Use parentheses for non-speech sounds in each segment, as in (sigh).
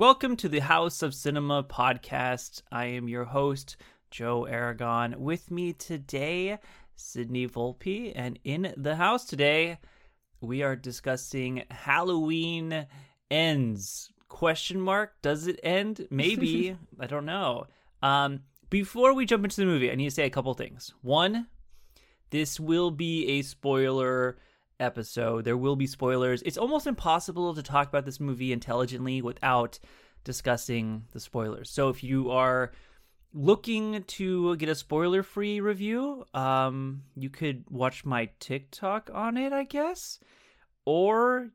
Welcome to the House of Cinema podcast. I am your host, Joe Aragon. With me today, Sydney Volpe, and in the house today, we are discussing Halloween ends. Question mark? Does it end? Maybe. (laughs) I don't know. Um, before we jump into the movie, I need to say a couple things. One, this will be a spoiler episode. There will be spoilers. It's almost impossible to talk about this movie intelligently without discussing the spoilers. So if you are looking to get a spoiler free review, um, you could watch my TikTok on it, I guess. Or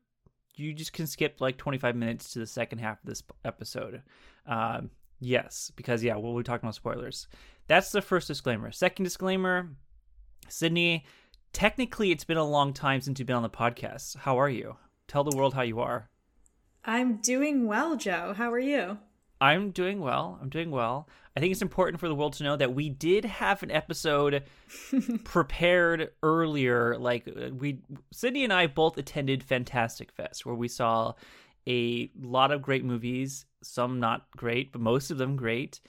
you just can skip like 25 minutes to the second half of this episode. Um, yes, because yeah, we'll be talking about spoilers. That's the first disclaimer. Second disclaimer Sydney, technically it's been a long time since you've been on the podcast. How are you? Tell the world how you are. I'm doing well, Joe. How are you? I'm doing well. I'm doing well. I think it's important for the world to know that we did have an episode (laughs) prepared earlier. Like uh, we, Sydney and I both attended Fantastic Fest, where we saw a lot of great movies. Some not great, but most of them great.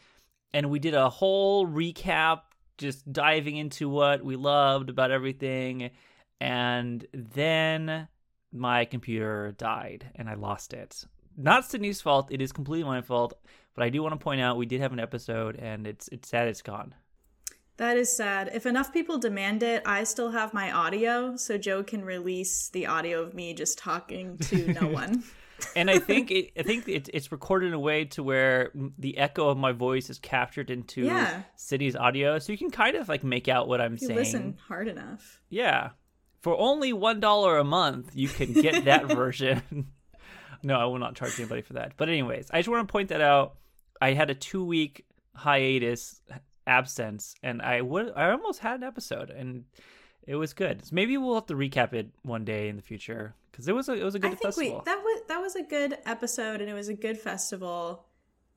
And we did a whole recap, just diving into what we loved about everything. And then my computer died, and I lost it not Sydney's fault. It is completely my fault. But I do want to point out we did have an episode, and it's it's sad it's gone. That is sad. If enough people demand it, I still have my audio, so Joe can release the audio of me just talking to no (laughs) one. And I think it, I think it, it's recorded in a way to where the echo of my voice is captured into yeah. Sydney's audio, so you can kind of like make out what I'm if saying. Listen hard enough. Yeah, for only one dollar a month, you can get that (laughs) version. no, I will not charge anybody for that. But anyways, I just want to point that out. I had a two week hiatus absence, and I would I almost had an episode, and it was good. So maybe we'll have to recap it one day in the future because it was a it was a good I festival. We, that that was a good episode, and it was a good festival.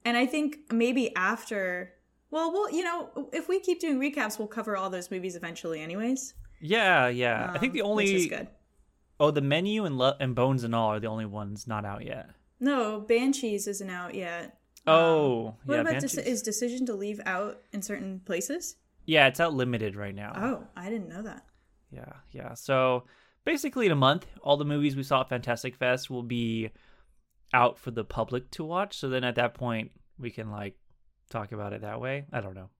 And I think maybe after, well, we'll you know if we keep doing recaps, we'll cover all those movies eventually, anyways. Yeah, yeah. Um, I think the um, only good. Oh, the menu and Lo- and Bones and All are the only ones not out yet. No, Banshees isn't out yet. Oh, um, what yeah, about Banshees. is Decision to Leave out in certain places? Yeah, it's out limited right now. Oh, I didn't know that. Yeah, yeah. So basically, in a month, all the movies we saw at Fantastic Fest will be out for the public to watch. So then at that point, we can like talk about it that way. I don't know.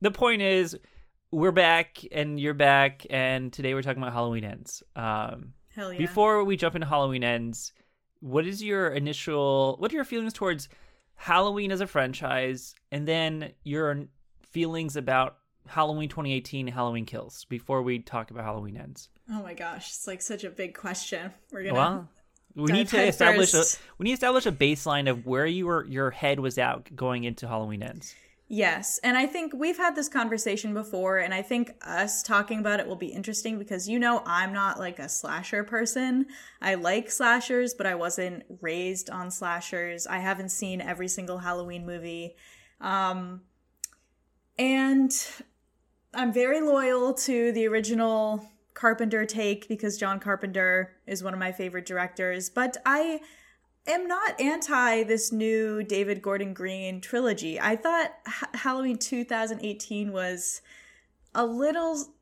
The point is, we're back and you're back, and today we're talking about Halloween Ends. Um, Hell yeah. Before we jump into Halloween Ends, what is your initial, what are your feelings towards Halloween as a franchise, and then your feelings about Halloween 2018, Halloween Kills, before we talk about Halloween Ends? Oh my gosh, it's like such a big question. We're gonna. Well, we need to establish first. a we need to establish a baseline of where you were your head was at going into Halloween ends. Yes. And I think we've had this conversation before, and I think us talking about it will be interesting because you know I'm not like a slasher person. I like slashers, but I wasn't raised on slashers. I haven't seen every single Halloween movie. Um, and I'm very loyal to the original Carpenter take because John Carpenter is one of my favorite directors, but I am not anti this new David Gordon Green trilogy. I thought H- Halloween 2018 was a little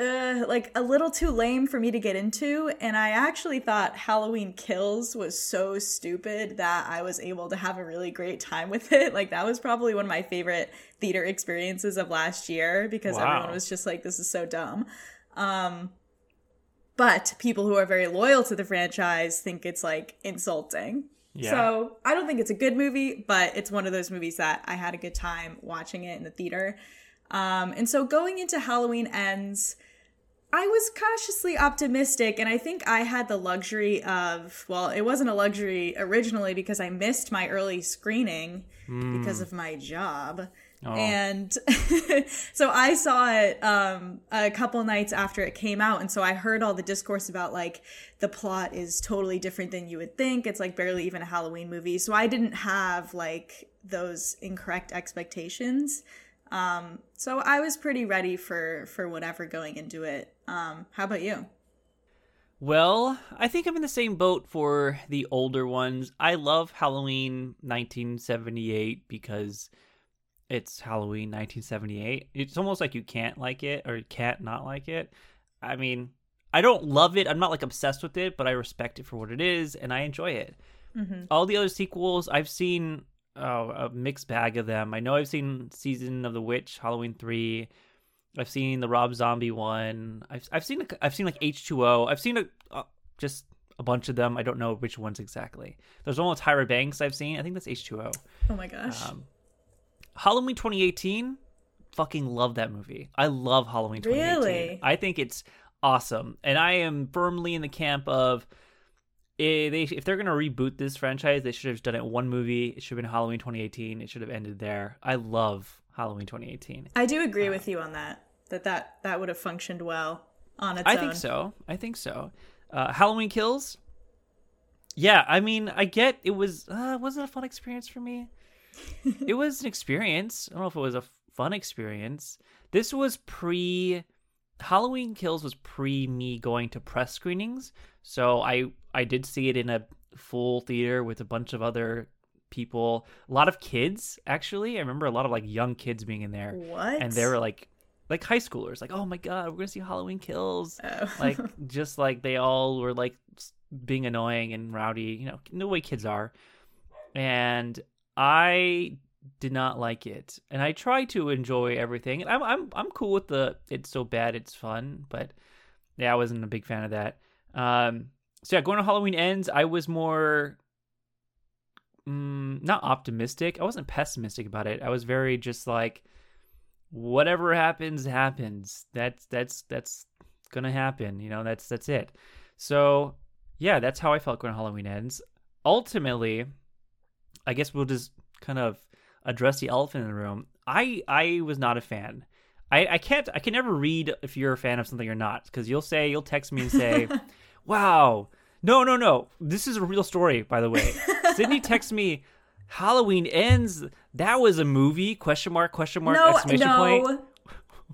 uh, like a little too lame for me to get into and I actually thought Halloween Kills was so stupid that I was able to have a really great time with it. (laughs) Like that was probably one of my favorite theater experiences of last year because wow. everyone was just like this is so dumb. Um but people who are very loyal to the franchise think it's like insulting. Yeah. So I don't think it's a good movie, but it's one of those movies that I had a good time watching it in the theater. Um, and so going into Halloween Ends, I was cautiously optimistic, and I think I had the luxury of, well, it wasn't a luxury originally because I missed my early screening mm. because of my job. Oh. And (laughs) so I saw it um, a couple nights after it came out. And so I heard all the discourse about like the plot is totally different than you would think. It's like barely even a Halloween movie. So I didn't have like those incorrect expectations. Um, so I was pretty ready for for whatever going into it. Um, how about you? Well, I think I'm in the same boat for the older ones. I love Halloween 1978 because it's Halloween 1978. It's almost like you can't like it or you can't not like it. I mean, I don't love it. I'm not like obsessed with it, but I respect it for what it is and I enjoy it. Mm-hmm. All the other sequels, I've seen oh, a mixed bag of them. I know I've seen Season of the Witch, Halloween 3. I've seen the Rob Zombie one. I've I've seen I've seen like H2O. I've seen a, uh, just a bunch of them. I don't know which ones exactly. There's one with Tyra Banks I've seen. I think that's H2O. Oh my gosh. Um, Halloween 2018, fucking love that movie. I love Halloween 2018. Really? I think it's awesome, and I am firmly in the camp of eh, they if they're gonna reboot this franchise, they should have done it one movie. It should have been Halloween 2018. It should have ended there. I love Halloween 2018. I do agree with you on that. That that that would have functioned well on its I own. I think so. I think so. Uh, Halloween Kills. Yeah, I mean, I get it was uh, was it a fun experience for me? It was an experience. I don't know if it was a fun experience. This was pre Halloween Kills was pre me going to press screenings, so I I did see it in a full theater with a bunch of other people, a lot of kids actually. I remember a lot of like young kids being in there, What? and they were like like high schoolers, like oh my god, we're gonna see Halloween Kills Oh. like (laughs) just like they all were like being annoying and rowdy you know the way kids are and i did not like it and i try to enjoy everything and i'm i'm, I'm cool with the it's so bad it's fun but yeah i wasn't a big fan of that. Um so yeah going to halloween ends i was more mm, not optimistic. I wasn't pessimistic about it. I was very just like whatever happens happens. That's that's that's gonna happen you know that's that's it. So yeah that's how i felt when halloween ends. Ultimately i guess we'll just kind of address the elephant in the room i i was not a fan i i can't i can never read if you're a fan of something or not because you'll say you'll text me and say (laughs) wow no no no this is a real story by the way (laughs) sydney texts me halloween ends that was a movie question mark question mark no, exclamation no. point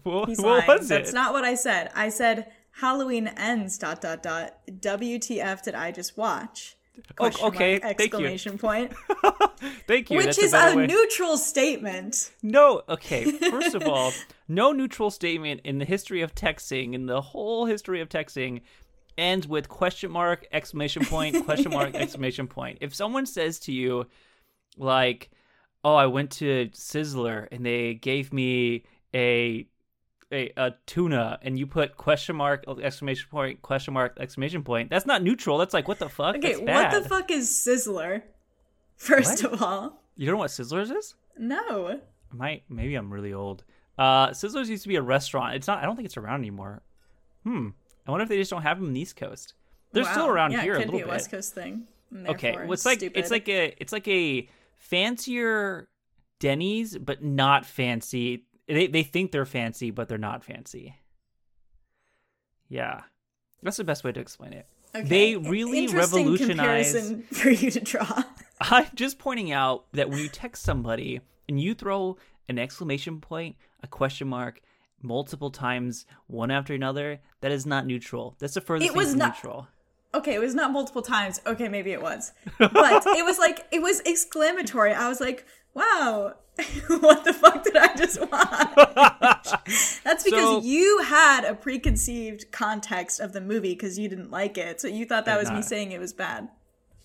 what, (laughs) He's what lying. was That's it not what I said. I said Halloween ends. Dot dot dot. WTF did I just watch? Question okay, mark, thank you. exclamation point. (laughs) Thank you. Which That's is better a neutral statement. No, okay. (laughs) First of all, no neutral statement in the history of texting, in the whole history of texting, ends with question mark, exclamation point, question mark, (laughs) exclamation point. If someone says to you, like, "Oh, I went to Sizzler and they gave me a a, a tuna," and you put question mark, exclamation point, question mark, exclamation point, that's not neutral. That's like, what the fuck? Okay, what the fuck is Sizzler? First What? of all, You don't know what Sizzlers is? no. Might maybe I'm really old. Uh, Sizzlers used to be a restaurant. It's not. I don't think it's around anymore. Hmm. I wonder if they just don't have them in the East Coast. They're still around yeah, here it a could little be a bit. West Coast thing. okay, well, it's like stupid. it's like a it's like a fancier Denny's, but not fancy. They they think they're fancy, but they're not fancy. Yeah, that's the best way to explain it. Okay, they really revolutionize- comparison (laughs) for you to draw. I'm just pointing out that when you text somebody and you throw an exclamation point, a question mark, multiple times, one after another, that is not neutral. That's the furthest It thing was from not- neutral. Okay, it was not multiple times. Okay, maybe it was. But (laughs) it was like it was exclamatory. I was like, "Wow, (laughs) what the fuck did I just watch?" (laughs) That's because So- you had a preconceived context of the movie because you didn't like it. So you thought that was me saying it was bad.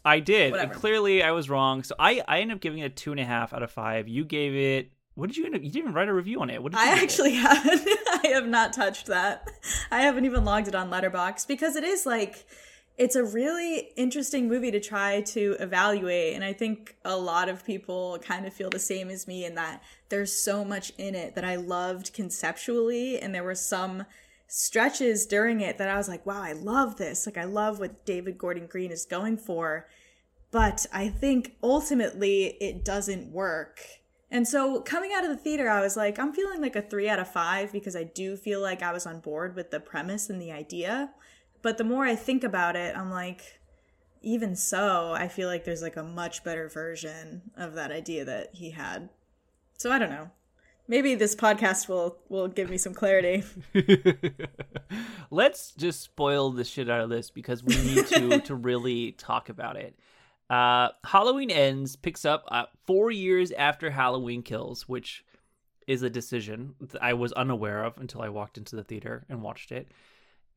I did. Whatever. And clearly, I was wrong. So I, I ended up giving it a two and a half out of five. You gave it. What did you end up? You didn't even write a review on it. What did you I give it? actually haven't. I have not touched that. I haven't even logged it on Letterboxd because it is like it's a really interesting movie to try to evaluate and I think a lot of people kind of feel the same as me in that there's so much in it that I loved conceptually and there were some stretches during it that I was like, "Wow, I love this. Like I love what David Gordon Green is going for." But I think ultimately it doesn't work. And so coming out of the theater, I was like, I'm feeling like a three out of five because I do feel like I was on board with the premise and the idea. But the more I think about it, I'm like, even so, I feel like there's like a much better version of that idea that he had. So I don't know. Maybe this podcast will will give me some clarity. (laughs) (laughs) Let's just spoil the shit out of this because we need to (laughs) to really talk about it. Uh, Halloween Ends picks up uh, four years after Halloween Kills, which is a decision I was unaware of until I walked into the theater and watched it.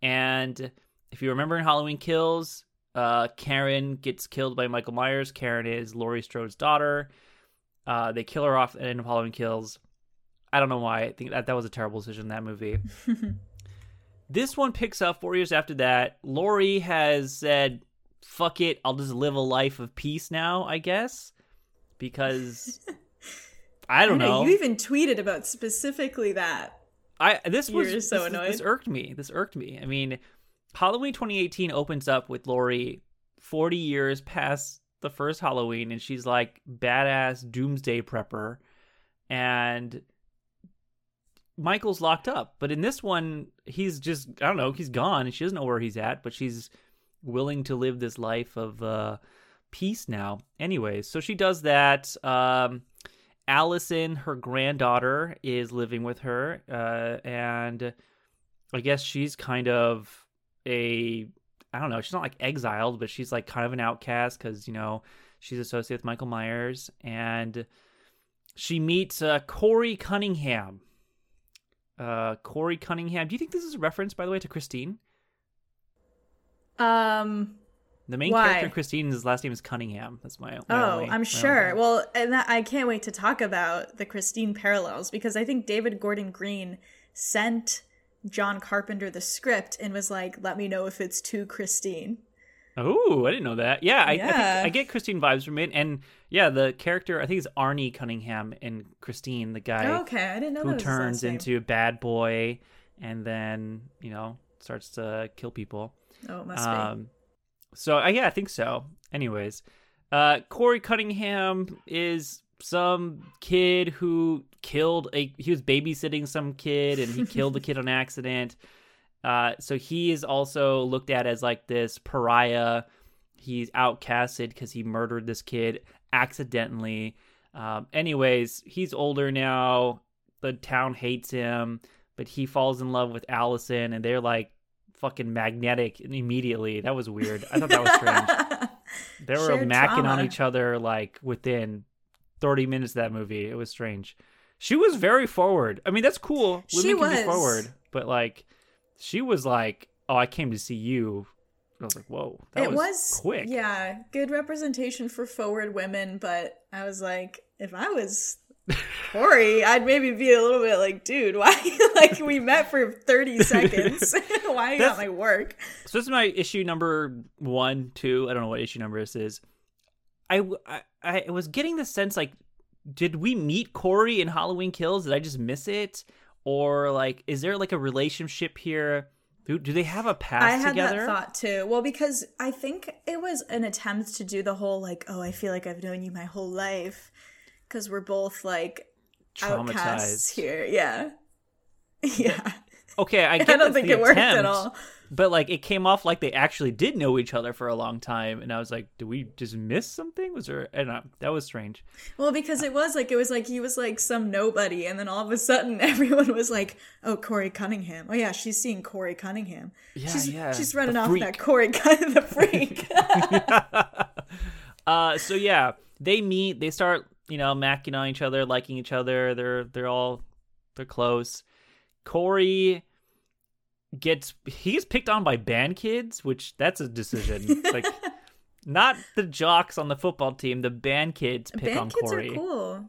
And if you remember in Halloween Kills, uh, Karen gets killed by Michael Myers. Karen is Laurie Strode's daughter. Uh, they kill her off at the end of Halloween Kills. I don't know why. I think that that was a terrible decision. In that movie. (laughs) this one picks up four years after that. Laurie has said, "Fuck it, I'll just live a life of peace now." I guess because (laughs) I don't I know. You even tweeted about specifically that. I this You was so this, annoyed. This irked me. This irked me. I mean, Halloween 2018 opens up with Laurie 40 years past the first Halloween, and she's like badass doomsday prepper, and Michael's locked up. But in this one, he's just I don't know. He's gone, and she doesn't know where he's at. But she's willing to live this life of uh, peace now. Anyways, so she does that. Um, Allison, her granddaughter, is living with her, uh, and I guess she's kind of a I don't know. She's not like exiled, but she's like kind of an outcast because you know she's associated with Michael Myers, and she meets uh, Corey Cunningham. Uh, Corey Cunningham. Do you think this is a reference, by the way, to Christine? Um. The main Why? character, Christine, his last name is Cunningham. That's my. my Oh, only- I'm only sure. thing. Well, and that, I can't wait to talk about the Christine parallels because I think David Gordon Green sent John Carpenter the script and was like, "Let me know if it's too Christine." Oh, I didn't know that. Yeah, I, I, Yeah. I get Christine vibes from it, and yeah, the character I think is Arnie Cunningham and Christine, the guy okay, I didn't know who turns into bad boy and then you know starts to kill people. Oh, it must be. Um, so uh, yeah, I think so. Anyways, uh, Corey Cunningham is some kid who killed a. He was babysitting some kid and he killed the kid on (laughs) accident. Uh, so he is also looked at as like this pariah. He's outcasted because he murdered this kid accidentally. Um, anyways, he's older now. The town hates him, but he falls in love with Allison, and they're like fucking magnetic immediately. That was weird. I thought that was strange. (laughs) They were Shared macking on each other like within 30 minutes of that movie. It was strange. She was very forward. I mean, that's cool. Women She can was. be forward, but like, she was like, "Oh, I came to see you." I was like, "Whoa, that it was, was quick." Yeah, good representation for forward women, but I was like, if I was (laughs) Corey, I'd maybe be a little bit like, dude, why? (laughs) like we met for thirty (laughs) seconds. why you That's- got my work? So this is my issue number one, two. I don't know what issue number this is. I, I, I was getting the sense like, did we meet Corey in Halloween Kills? Did I just miss it? Or like, is there like a relationship here? Do, do they have a past I had together? that thought too. Well, because I think it was an attempt to do the whole like, oh, I feel like I've known you my whole life, because we're both like outcasts Traumatized. here. Yeah, (laughs) yeah. Okay, I (laughs) I don't think it worked at all. But like, it came off like they actually did know each other for a long time, and I was like, did we just miss something? Was there? I don't. That was strange. Well, because it was like it was like he was like some nobody, and then all of a sudden (laughs) everyone was like, "Oh, Corey Cunningham. Oh yeah, she's seeing Corey Cunningham. Yeah, she's, yeah. She's running The off freak. that Corey (laughs) Cunningham, the freak." (laughs) uh, so yeah, they meet. They start, you know, macking on each other, liking each other. They're they're all they're close. Corey gets he gets picked on by band kids, which that's a decision. (laughs) like, not the jocks on the football team. The band kids pick on Band kids Corey. are cool.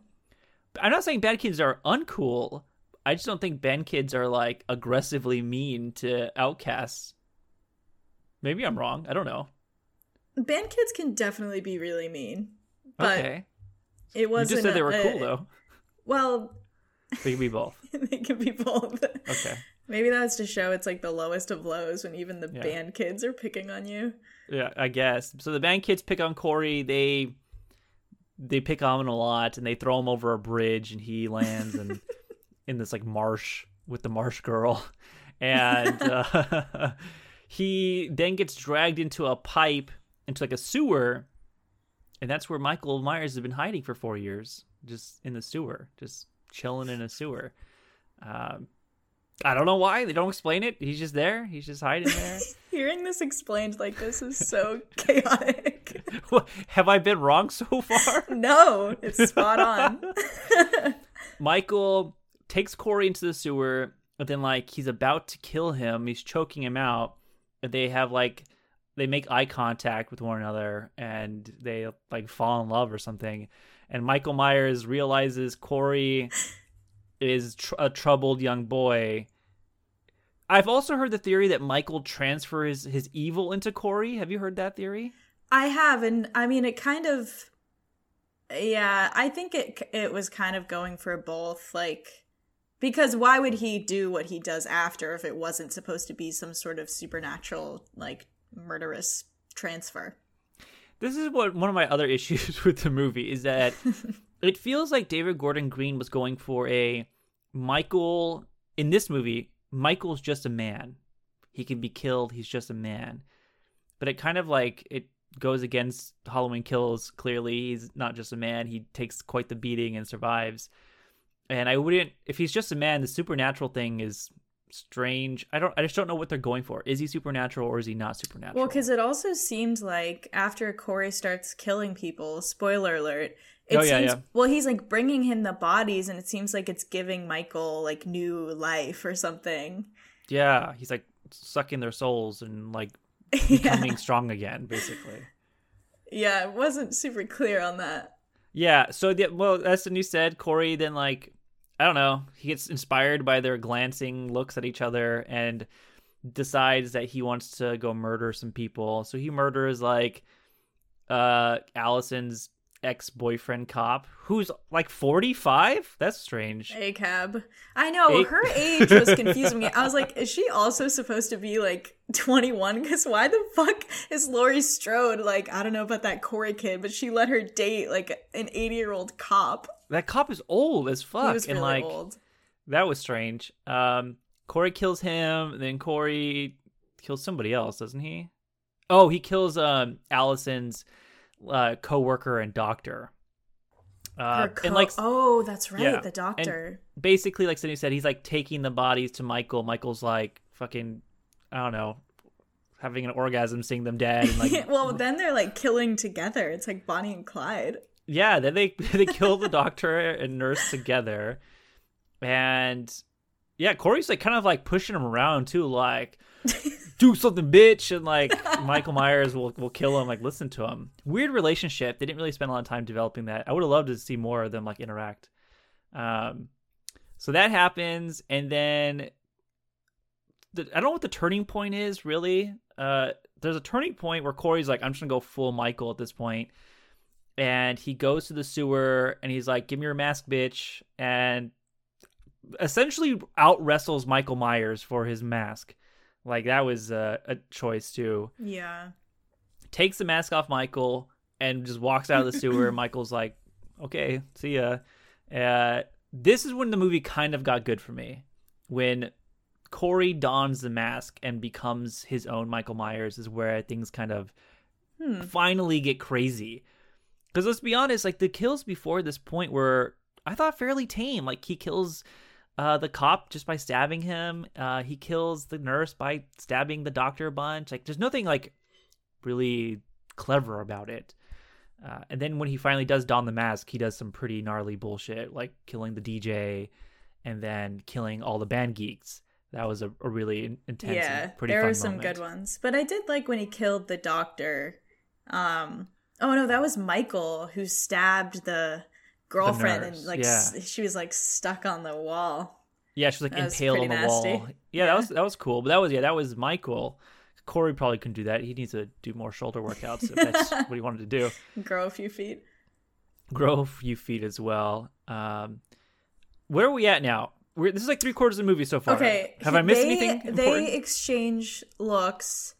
I'm not saying bad kids are uncool. I just don't think band kids are like aggressively mean to outcasts. Maybe I'm wrong. I don't know. Band kids can definitely be really mean, but okay. it wasn't. just said they were a- cool though. Well, They can be both. (laughs) they can be both. Okay. Maybe that's to show it's like the lowest of lows when even the Yeah. band kids are picking on you. Yeah, I guess. So the band kids pick on Corey. They they pick on him a lot, and they throw him over a bridge, and he lands and (laughs) in this like marsh with the marsh girl, and uh, (laughs) he then gets dragged into a pipe into like a sewer, and that's where Michael Myers has been hiding for four years, just in the sewer, just chilling in a sewer. Um, I don't know why they don't explain it. He's just there. He's just hiding there. (laughs) Hearing this explained like this is so (laughs) chaotic. (laughs) Have I been wrong so far? No, it's spot on. Michael takes Corey into the sewer, but then like he's about to kill him. He's choking him out. And they have like they make eye contact with one another and they like fall in love or something. And Michael Myers realizes Corey is tr- a troubled young boy. I've also heard the theory that Michael transfers his evil into Corey. Have you heard that theory? I have, and I mean, it kind of, yeah, I think it it was kind of going for both, like, because why would he do what he does after if it wasn't supposed to be some sort of supernatural, like, murderous transfer? This is what one of my other (laughs) issues with the movie is that (laughs) it feels like David Gordon Green was going for a Michael in this movie. Michael's just a man. He can be killed. He's just a man. But it kind of like it goes against Halloween Kills. Clearly, he's not just a man. He takes quite the beating and survives. And I wouldn't if he's just a man. The supernatural thing is strange. I don't. I just don't know what they're going for. Is he supernatural or is he not supernatural? Well, because it also seems like after Corey starts killing people, spoiler alert. It Oh, yeah, seems, yeah. Well, he's like bringing him the bodies, and it seems like it's giving Michael like new life or something. yeah, he's like sucking their souls and like (laughs) yeah. becoming strong again, basically. yeah, it wasn't super clear on that. Yeah. So the, well, as you said, Corey then like I don't know, he gets inspired by their glancing looks at each other and decides that he wants to go murder some people. So he murders like uh Allison's ex-boyfriend cop who's like 45 that's strange A cab. I know A- her age was confusing me. I was like, is she also supposed to be like 21? Because why the fuck is Laurie Strode like? I don't know about that Corey kid, but she let her date like an 80 year old cop. that cop is old as fuck he was and really like old. that was strange um corey kills him then corey kills somebody else doesn't he oh he kills um allison's uh co-worker and doctor uh co- and like oh, that's right, yeah, the doctor. basically like Sydney said he's like taking the bodies to michael michael's like fucking i don't know having an orgasm seeing them dead and like (laughs) well, then they're like killing together. It's like Bonnie and Clyde. Yeah, then they (laughs) they kill the (laughs) doctor and nurse together, and yeah, Corey's like kind of like pushing him around too, like do something, bitch, and like Michael Myers will will kill him, like listen to him. Weird relationship. They didn't really spend a lot of time developing that. I would have loved to see more of them like interact. Um, so that happens, and then the, I don't know what the turning point is really. Uh, there's a turning point where Corey's like, I'm just gonna go full Michael at this point and he goes to the sewer and he's like, "Give me your mask, bitch!" and essentially out wrestles Michael Myers for his mask. Like that was a, a choice too. Yeah. Takes the mask off Michael and just walks out of the sewer. (laughs) Michael's like, "Okay, see ya." Uh, this is when the movie kind of got good for me. When Corey dons the mask and becomes his own Michael Myers is where things kind of Hmm. finally get crazy. Because let's be honest, like the kills before this point were, I thought, fairly tame. Like he kills uh, the cop just by stabbing him. Uh, he kills the nurse by stabbing the doctor a bunch. Like there's nothing like really clever about it. Uh, and then when he finally does don the mask, he does some pretty gnarly bullshit, like killing the DJ and then killing all the band geeks. That was a, a really intense, yeah, pretty there were some moment. good ones. But I did like when he killed the doctor. Um, oh no, that was Michael who stabbed the girlfriend and like yeah. s- she was like stuck on the wall. Yeah, she was like That was impaled on pretty the wall. Yeah, Yeah. that was that was cool. But that was yeah, that was Michael. Corey probably couldn't do that. He needs to do more shoulder workouts if that's (laughs) what he wanted to do. Grow a few feet. Grow a few feet as well. Um, where are we at now? We're, this is like three quarters of the movie so far. Okay, have I missed they, anything important? They exchange looks.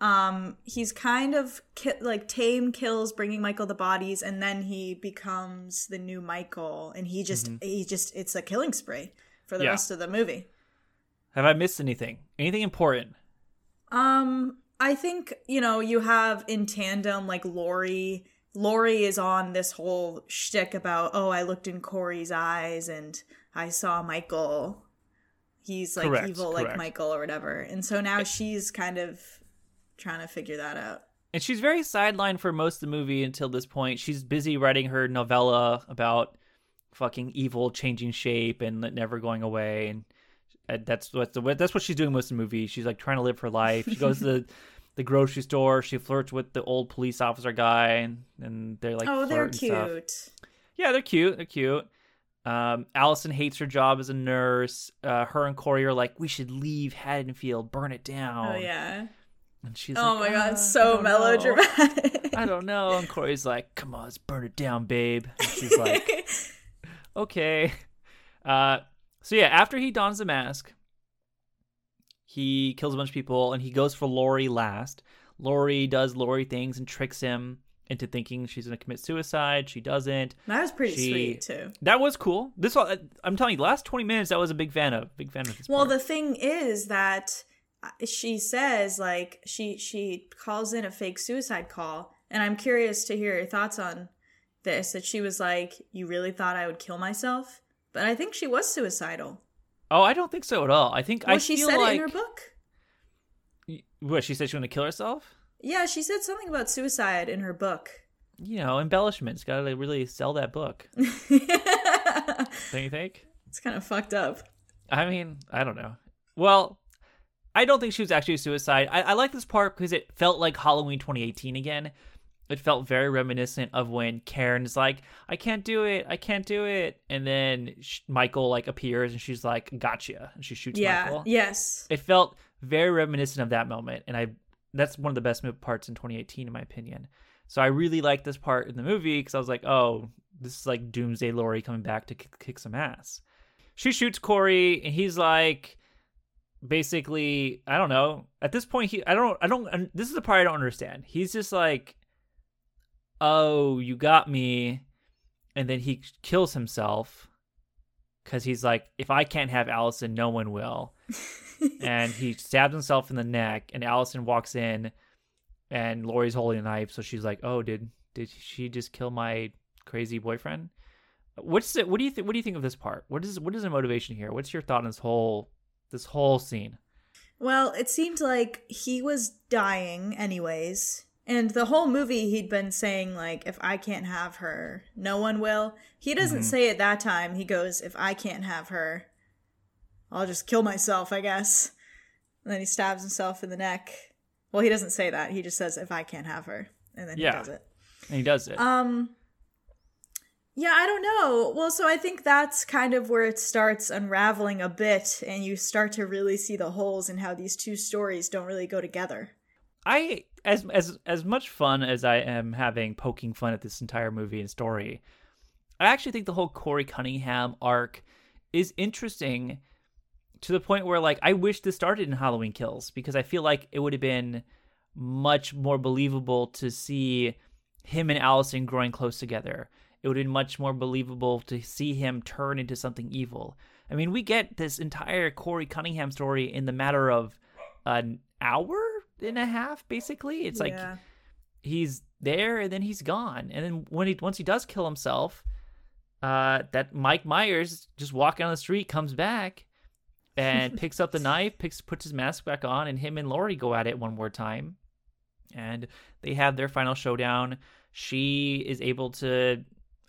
Um, he's kind of ki- like tame kills, bringing Michael the bodies, and then he becomes the new Michael, and he just he just it's a killing spree for the Mm-hmm. Yeah. rest of the movie. Have I missed anything? Anything important? Um, I think you know you have in tandem like Lori Laurie is on this whole shtick about, oh, I looked in Corey's eyes and I saw Michael. He's like Correct, evil like. Michael or whatever. And so now she's kind of trying to figure that out. And she's very sidelined for most of the movie until this point. She's busy writing her novella about fucking evil changing shape and never going away. And uh, that's what the, that's what she's doing most of the movie. She's like trying to live her life. She goes to the, (laughs) the grocery store. She flirts with the old police officer guy, and, and they're like, oh, they're and stuff. cute. Yeah, they're cute. They're cute. Um, Allison hates her job as a nurse. Uh, her and Corey are like, we should leave Haddonfield, burn it down. Oh yeah. And she's Oh like, my god, "Uh, so know. melodramatic. I don't know. And Corey's like, come on, let's burn it down, babe. And she's like, (laughs) okay. Uh, so yeah, after he dons the mask, he kills a bunch of people and he goes for Laurie last. Laurie does Laurie things and tricks him into thinking she's going to commit suicide. She doesn't. that was pretty She- sweet too. That was cool. This all, I'm telling you, the last 20 minutes, I was a big fan of. Big fan of this. Well, part. the thing is that uh, she says like she she calls in a fake suicide call, and I'm curious to hear your thoughts on this. That she was like, "You really thought I would kill myself?" But I think she was suicidal. oh, I don't think so at all. I think Well, I she feel said like it in her book. what she said she wanted to kill herself. Yeah, she said something about suicide in her book. You know, embellishments. Got to really sell that book. (laughs) Don't you think? It's kind of fucked up. I mean, I don't know. Well, I don't think she was actually a suicide. I, I like this part because it felt like Halloween 2018 again. It felt very reminiscent of when Karen's like, "I can't do it, I can't do it," and then sh- Michael like appears and she's like, "Gotcha," and she shoots Yeah. Michael. Yes. It felt very reminiscent of that moment, and I that's one of the best parts in 2018 in my opinion. So I really liked this part in the movie because I was like, "Oh, this is like Doomsday Laurie coming back to kick, kick some ass." She shoots Corey, and he's like, basically, I don't know. At this point, he, I don't, I don't. This is the part I don't understand. He's just like, "Oh, you got me," and then he kills himself because he's like, "If I can't have Allison, no one will." (laughs) and he stabs himself in the neck, and Allison walks in, and Laurie's holding a knife, so she's like, "Oh, did did she just kill my crazy boyfriend?" What's it? What do you think? What do you think of this part? What is what is the motivation here? What's your thought on this whole this whole scene? Well, it seemed like he was dying anyways. And the whole movie he'd been saying like if I can't have her, no one will. He doesn't Mhm. say it that time. He goes, "If I can't have her, I'll just kill myself, I guess." And then he stabs himself in the neck. Well, he doesn't say that. He just says, "If I can't have her." And then Yeah. he does it. And he does it. Um Yeah, I don't know. Well, so I think that's kind of where it starts unraveling a bit and you start to really see the holes in how these two stories don't really go together. I as as as much fun as I am having poking fun at this entire movie and story, I actually think the whole Corey Cunningham arc is interesting to the point where like I wish this started in Halloween Kills because I feel like it would have been much more believable to see him and Allison growing close together. It would have been much more believable to see him turn into something evil. I mean, we get this entire Corey Cunningham story in the matter of an hour and a half, basically. It's like he's there and then he's gone. And then when he once he does kill himself, uh, that Mike Myers just walking on the street comes back and (laughs) picks up the knife, picks puts his mask back on, and him and Laurie go at it one more time. And they have their final showdown. She is able to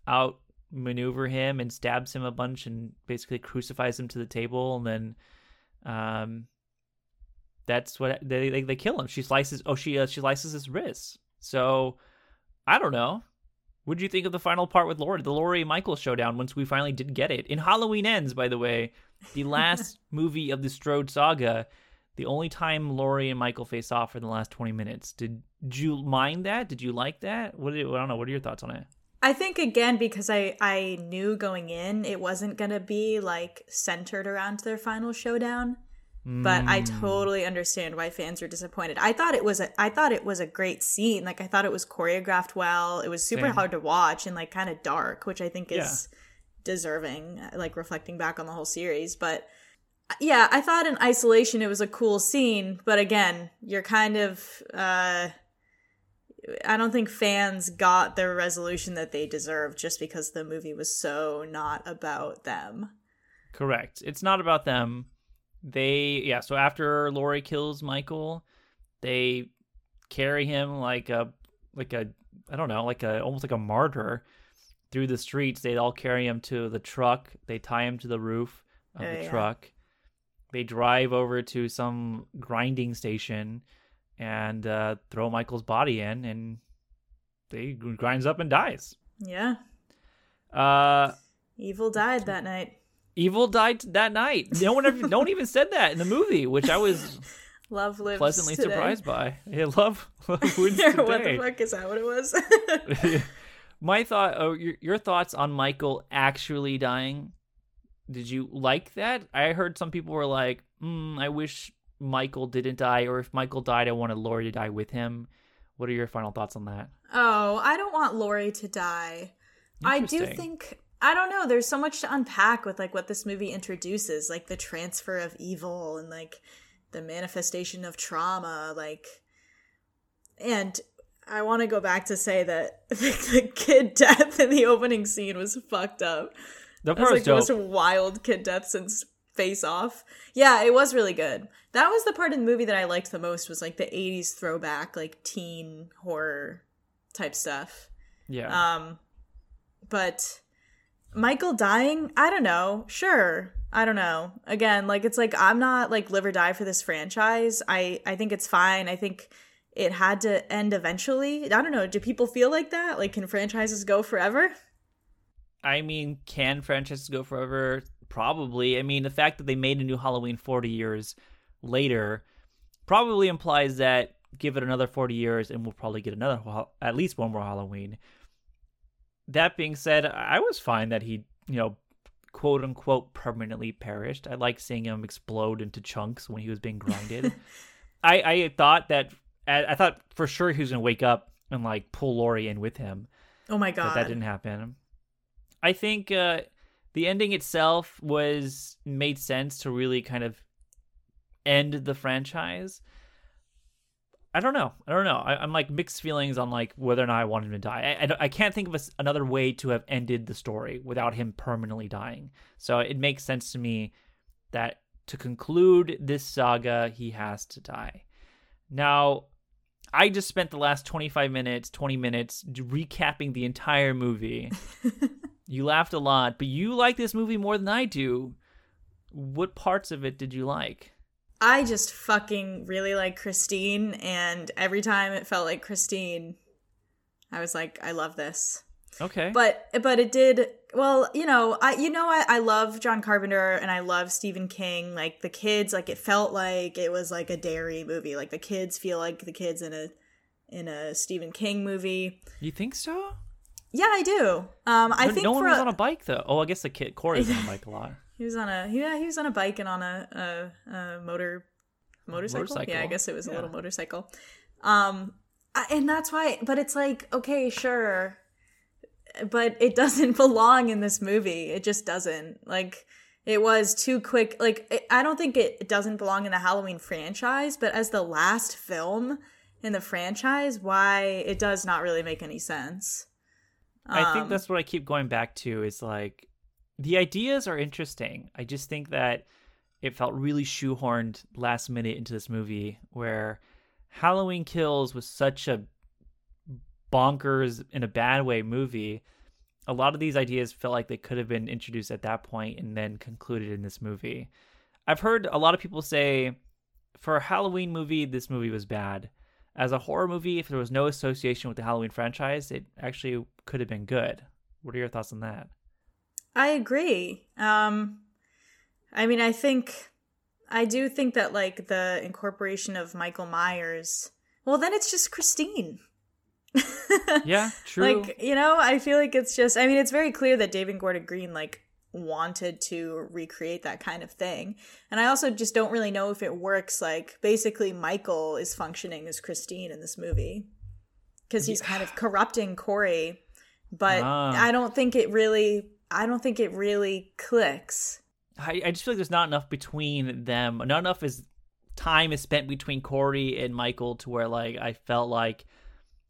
outmaneuver him and stabs him a bunch and basically crucifies him to the table. And then, um, that's what they they, they kill him. She slices. Oh, she uh, she slices his wrists. So I don't know. What did you think of the final part with Laurie, the Laurie and Michael showdown? Once we finally did get it in Halloween Ends, by the way, the (laughs) last movie of the Strode saga, the only time Laurie and Michael face off for the last twenty minutes. Did, did you mind that? Did you like that? What did, I don't know. What are your thoughts on it? I think again because I I knew going in it wasn't going to be like centered around their final showdown. But I Mm. totally understand why fans are disappointed. I thought it was a I thought it was a great scene. Like I thought it was choreographed well. It was super Same. hard to watch and like kind of dark, which I think is deserving like reflecting back on the whole series, but yeah, I thought in isolation it was a cool scene, but again, you're kind of uh I don't think fans got the resolution that they deserved just because the movie was so not about them. Correct. It's not about them. They yeah, so after Laurie kills Michael, they carry him like a like a I don't know, like a almost like a martyr through the streets. They all carry him to the truck. They tie him to the roof of Oh, the yeah. truck. They drive over to some grinding station and uh, throw Michael's body in, and they grinds up and dies. Yeah. Uh, Evil died that night. Evil died that night. No one ever, no one even said that in the movie, which I was (laughs) Love lives pleasantly today. surprised by. Love, (laughs) love (laughs) wins Yeah, what the fuck is that? What it was? My thought, oh, your, your thoughts on Michael actually dying? Did you like that? I heard some people were like, mm, "I wish Michael didn't die," or if Michael died, I wanted Laurie to die with him. What are your final thoughts on that? oh, I don't want Laurie to die. I do think I don't know. There's so much to unpack with like what this movie introduces, like the transfer of evil and like the manifestation of trauma, like and I want to go back to say that (laughs) the kid death in the opening scene was fucked up. That was like the most wild kid death since Face Off. Yeah, it was really good. That was the part of the movie that I liked the most. Was like the '80s throwback, like teen horror type stuff. Yeah, Um, but Michael dying, I don't know. Sure, I don't know. Again, like it's like I'm not like live or die for this franchise. I I think it's fine. I think it had to end eventually. I don't know. Do people feel like that? Like, can franchises go forever? I mean, can franchises go forever? Probably. I mean, the fact that they made a new Halloween 40 years later probably implies that give it another 40 years and we'll probably get another, at least one more Halloween. That being said, I was fine that he, you know, quote unquote permanently perished. I like seeing him explode into chunks when he was being grinded. (laughs) I, I thought that, I thought for sure he was going to wake up and like pull Laurie in with him Oh my but god, that didn't happen. I think uh, the ending itself was made sense to really kind of end the franchise. I don't know. I don't know. I, I'm like mixed feelings on like whether or not I want him to die. I, I, I can't think of a another way to have ended the story without him permanently dying. So it makes sense to me that to conclude this saga, he has to die. Now, I just spent the last 25 minutes, 20 minutes recapping the entire movie. (laughs) you laughed a lot, but you like this movie more than I do. What parts of it did you like? I just fucking really like Christine, and every time it felt like Christine, I was like, I love this. Okay. But but it did well, you know, I you know I, I love John Carpenter and I love Stephen King. Like the kids, like it felt like it was like a dairy movie. Like the kids feel like the kids in a in a Stephen King movie. you think so? Yeah, I do. Um, I no, think no one was on a bike though. Oh, I guess the kid Corey was on a bike a lot. (laughs) he was on a yeah he was on a bike and on a a, a motor motorcycle. Motorcycle. Yeah, I guess it was a little motorcycle. Um, I, and that's why. But it's like okay, sure, but it doesn't (laughs) belong in this movie. It just doesn't. Like it was too quick. Like it, I don't think it doesn't belong in the Halloween franchise, but as the last film in the franchise, why it does not really make any sense. I think Um, that's what I keep going back to is like the ideas are interesting. I just think that it felt really shoehorned last minute into this movie where Halloween Kills was such a bonkers in a bad way movie. A lot of these ideas felt like they could have been introduced at that point and then concluded in this movie. I've heard a lot of people say for a Halloween movie, this movie was bad. As a horror movie, if there was no association with the Halloween franchise, it actually could have been good. What are your thoughts on that? I agree. Um I mean, I think I do think that like the incorporation of Michael Myers, well then it's just Christine. (laughs) Yeah, true. Like, you know, I feel like it's just I mean, it's very clear that David Gordon Green like wanted to recreate that kind of thing. And I also just don't really know if it works like basically Michael is functioning as Christine in this movie cuz he's kind of corrupting Corey, but Ah. I don't think it really I don't think it really clicks. I, I just feel like there's not enough between them. Not enough is time is spent between Corey and Michael to where like I felt like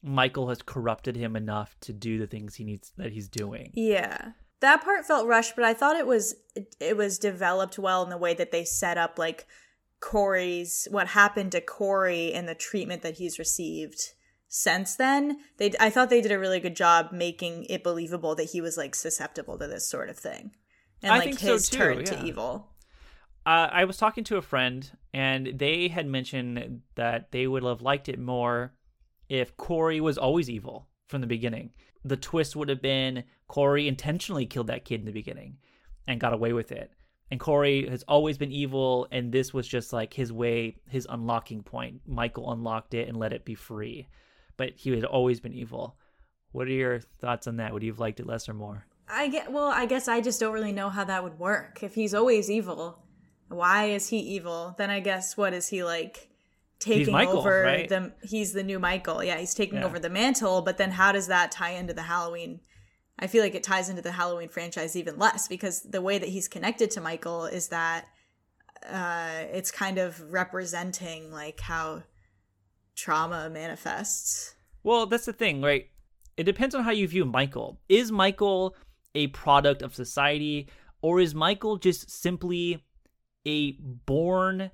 Michael has corrupted him enough to do the things he needs that he's doing. Yeah. That part felt rushed, but I thought it was it, it was developed well in the way that they set up like Corey's what happened to Corey and the treatment that he's received since then. They I thought they did a really good job making it believable that he was like susceptible to this sort of thing. And I like think so, his too, turn yeah. to evil. Uh, I was talking to a friend, and they had mentioned that they would have liked it more if Corey was always evil from the beginning. The twist would have been Corey intentionally killed that kid in the beginning and got away with it. And Corey has always been evil, and this was just like his way, his unlocking point. Michael unlocked it and let it be free, but he had always been evil. What are your thoughts on that? Would you have liked it less or more? I get well, I guess I just don't really know how that would work. If he's always evil, why is he evil? Then I guess what is he like taking Michael, over right? the he's the new Michael. Yeah, he's taking Yeah. over the mantle, but then how does that tie into the Halloween? I feel like it ties into the Halloween franchise even less because the way that he's connected to Michael is that uh it's kind of representing like how trauma manifests. Well, that's the thing, right? It depends on how you view Michael. Is Michael a product of society, or is Michael just simply a born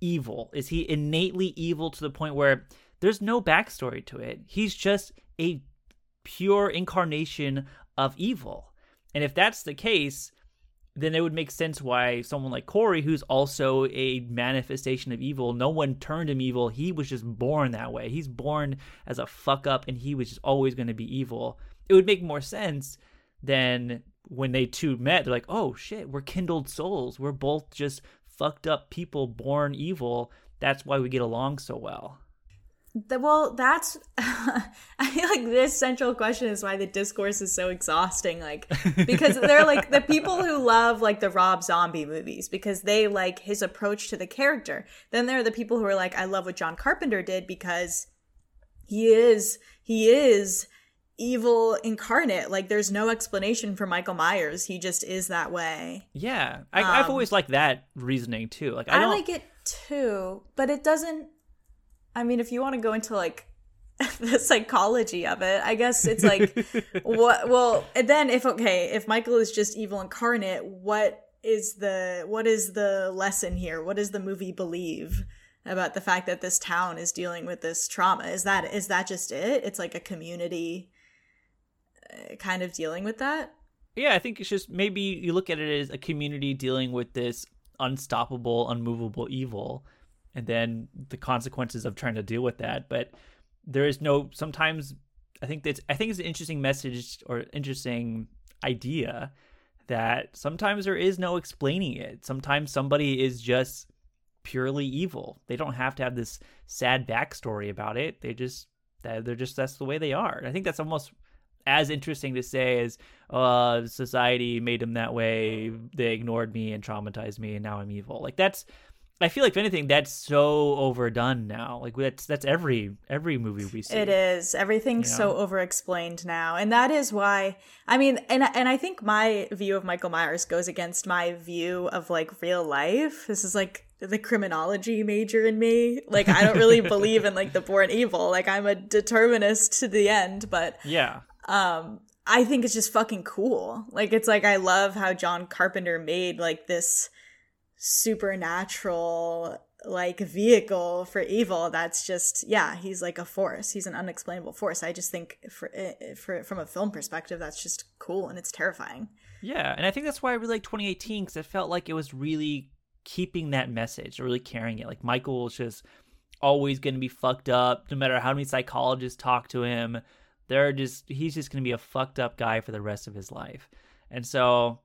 evil? Is he innately evil to the point where there's no backstory to it? He's just a pure incarnation of evil. And if that's the case, then it would make sense why someone like Corey, who's also a manifestation of evil, no one turned him evil. He was just born that way. He's born as a fuck up and he was just always going to be evil. It would make more sense than when they two met. They're like, oh shit, we're kindled souls. We're both just fucked up people born evil. That's why we get along so well. The, well, that's (laughs) I feel like this central question is why the discourse is so exhausting. Like because they're like the people who love like the Rob Zombie movies because they like his approach to the character. Then there are the people who are like, I love what John Carpenter did because he is he is evil incarnate. Like there's no explanation for Michael Myers. He just is that way. Yeah, I, I've always liked that reasoning too. Like I, Um, I, like it too, but it doesn't. I mean, if you want to go into like (laughs) the psychology of it, I guess it's like (laughs) what. Well, and then if okay, if Michael is just evil incarnate, what is the what is the lesson here? What does the movie believe about the fact that this town is dealing with this trauma? Is that is that just it? It's like a community uh, kind of dealing with that. Yeah, I think it's just maybe you look at it as a community dealing with this unstoppable, unmovable evil, and then the consequences of trying to deal with that. But there is no. Sometimes I think that's. I think it's an interesting message or interesting idea that sometimes there is no explaining it. Sometimes somebody is just purely evil. They don't have to have this sad backstory about it. They just they're just that's the way they are. And I think that's almost as interesting to say as uh society made them that way they ignored me and traumatized me and now i'm evil like that's i feel like if anything that's so overdone now like that's that's every every movie we see It is. Everything's You so know? over explained now. And that is why I mean and and I think my view of Michael Myers goes against my view of like real life. This is like the criminology major in me. Like I don't really (laughs) believe in like the born evil. Like I'm a determinist to the end, but yeah um I think it's just fucking cool. Like it's like I love how John Carpenter made like this supernatural like vehicle for evil that's just yeah he's like a force. He's an unexplainable force. I just think for, eh, for from a film perspective that's just cool and it's terrifying. Yeah and i think that's why i really like 2018 because it felt like it was really keeping that message really carrying it. Like michael was just always going to be fucked up no matter how many psychologists talk to him. They're just he's just going to be a fucked up guy for the rest of his life. And so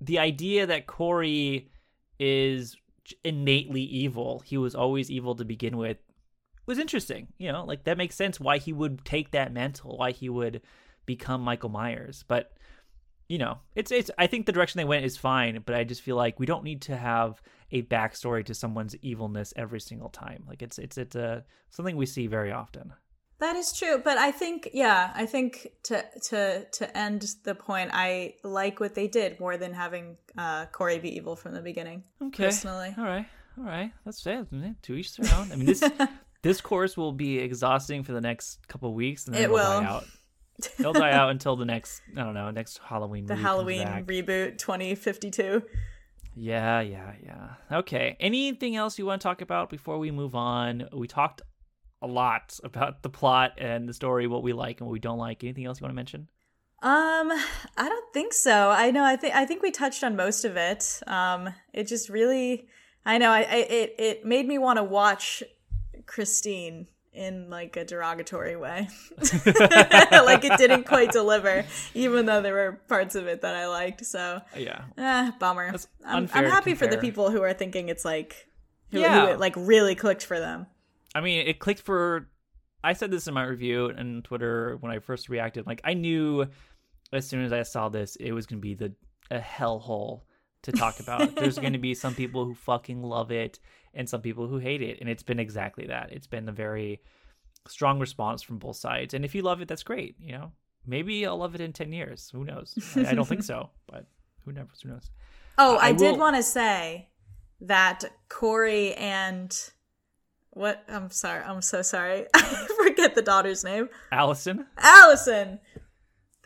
the idea that corey is innately evil. He was always evil to begin with. It was interesting you know like that makes sense why he would take that mantle why he would become michael myers. But you know it's it's i think the direction they went is fine but i just feel like we don't need to have a backstory to someone's evilness every single time. Like it's it's it's a something we see very often that is true but i think yeah i think to to to end the point i like what they did more than having uh corey be evil from the beginning okay personally all right all right that's fair to each their own i mean this (laughs) this course will be exhausting for the next couple weeks, and then It it'll die out. (laughs) It'll die out until the next, I don't know, next Halloween. The Halloween reboot 2052. Yeah, yeah, yeah. Okay. Anything else you want to talk about before we move on? We talked a lot about the plot and the story, what we like and what we don't like. Anything else you want to mention? Um, I don't think so. I know. I think I think we touched on most of it. Um, it just really, I know. I, I it it made me want to watch Christine in like a derogatory way. (laughs) like it didn't quite deliver, even though there were parts of it that I liked. So, Yeah. eh, bummer. I'm, I'm happy for the people who are thinking it's like, who, Yeah. who it like really clicked for them. I mean, it clicked for. I said this in my review and Twitter when I first reacted. Like, I knew as soon as I saw this, it was going to be the a hellhole to talk about. (laughs) There's going to be some people who fucking love it and some people who hate it, and it's been exactly that. It's been a very strong response from both sides. And if you love it, that's great. You know, maybe I'll love it in ten years. Who knows? I, I don't think so, (laughs) but who knows? Who knows? Oh, I I, did want to say that Corey and what? I'm sorry. I'm so sorry. (laughs) I forget the daughter's name. Allison. Allison.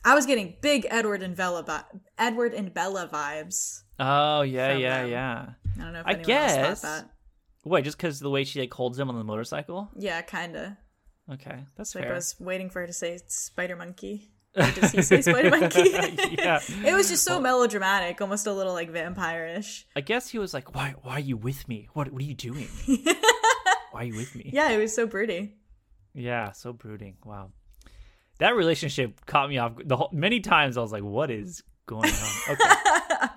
I was getting big Edward and Bella, vi- Edward and Bella vibes. Oh yeah, yeah, them. yeah. I don't know if I anyone guess. that. Wait, just because the way she like holds him on the motorcycle? Yeah, kinda. Okay, that's Like fair. I was waiting for her to say Spider Monkey. (laughs) Or does he say Spider Monkey? (laughs) Yeah. It was just so melodramatic, almost a little like vampire-ish. I guess he was like, "Why? Why are you with me? What? What are you doing? Why are you with me?" Yeah, it was so broody. Yeah, so brooding. Wow, that relationship caught me off the whole, many times. I was like, "What is going on?" Okay,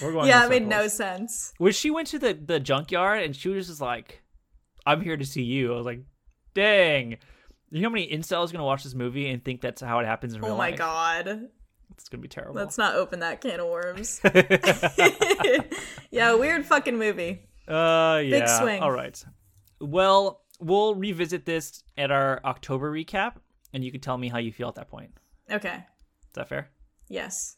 (laughs) we're going. yeah, it made no sense. When she went to the the junkyard and she was just like, "I'm here to see you," I was like, "Dang." You know how many incels are gonna watch this movie and think that's how it happens in real Oh my life? god. It's gonna be terrible. Let's not open that can of worms. (laughs) (laughs) yeah, weird fucking movie. Uh, yeah. swing. All right. Well, we'll revisit this at our October recap, and you can tell me how you feel at that point. Okay. Is that fair? Yes.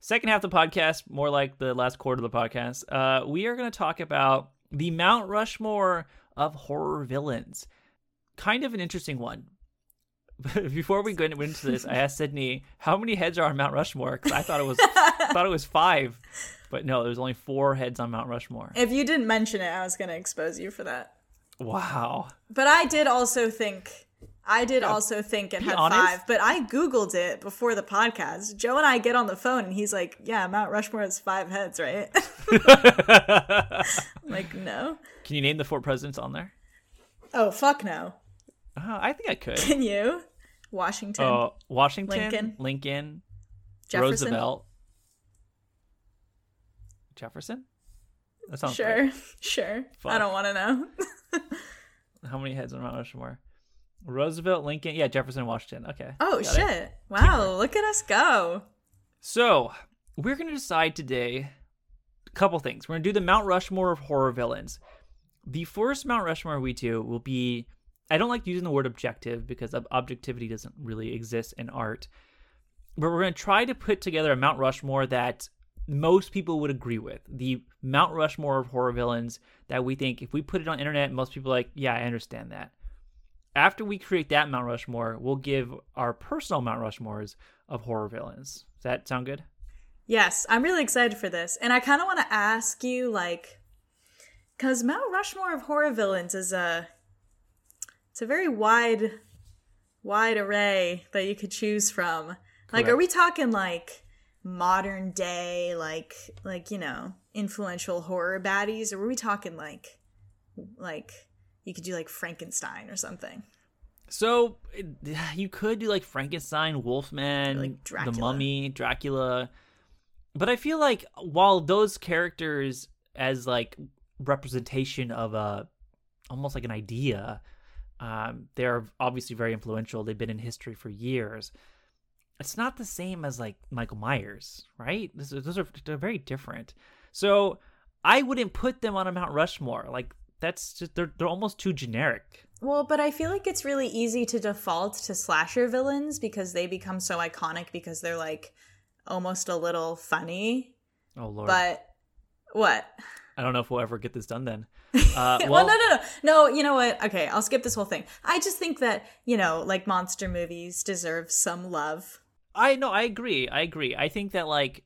Second half of the podcast, more like the last quarter of the podcast, uh, we are going to talk about the Mount Rushmore of horror villains. Kind of an interesting one. (laughs) Before we go into this, I asked Sydney how many heads are on Mount Rushmore because I thought it was (laughs) thought it was five, but no, there's only four heads on Mount Rushmore. If you didn't mention it, I was going to expose you for that. Wow. But I did also think I did also think it had honest. five, but I googled it before the podcast. Joe and I get on the phone and he's like, "Yeah, Mount Rushmore has five heads, right?" (laughs) I'm like, "No." Can you name the four presidents on there? Oh, fuck no. Uh, I think I could. Can you? Washington, Uh, Washington, Lincoln. Lincoln, Jefferson. Roosevelt, Jefferson. That sounds Sure, right. (laughs) sure. Fuck. I don't want to know. (laughs) (laughs) How many heads on Mount Rushmore? Roosevelt, Lincoln, yeah, Jefferson, Washington. Okay. Oh got it. shit! Wow, look at us go. So we're gonna decide today a couple things. We're gonna do the Mount Rushmore of horror villains. The first Mount Rushmore we do will be. I don't like using the word objective because ob- objectivity doesn't really exist in art. But we're gonna try to put together a Mount Rushmore that most people would agree with. The Mount Rushmore of horror villains that we think if we put it on internet, most people are like, yeah, I understand that. After we create that Mount Rushmore, we'll give our personal Mount Rushmores of horror villains. Does that sound good? Yes, I'm really excited for this. And I kind of want to ask you, like, because Mount Rushmore of horror villains is a, it's a very wide, wide array that you could choose from. Like, are we talking like modern day, like, like you know, influential horror baddies, or were we talking like, like you could do like Frankenstein or something? So you could do like Frankenstein, Wolfman, Like the Mummy, Dracula. But I feel like while those characters as like representation of a almost like an idea, um, they're obviously very influential. They've been in history for years. It's not the same as like Michael Myers, right? This is, those are they're very different. So I wouldn't put them on a Mount Rushmore. Like that's just they're they're almost too generic. Well, but I feel like it's really easy to default to slasher villains because they become so iconic because they're like almost a little funny. Oh lord. But what? I don't know if we'll ever get this done then. (laughs) Uh, well, well, no, no, no, no. You know what? Okay, I'll skip this whole thing. I just think that you know, like monster movies deserve some love. I know. I agree. I agree. I think that like,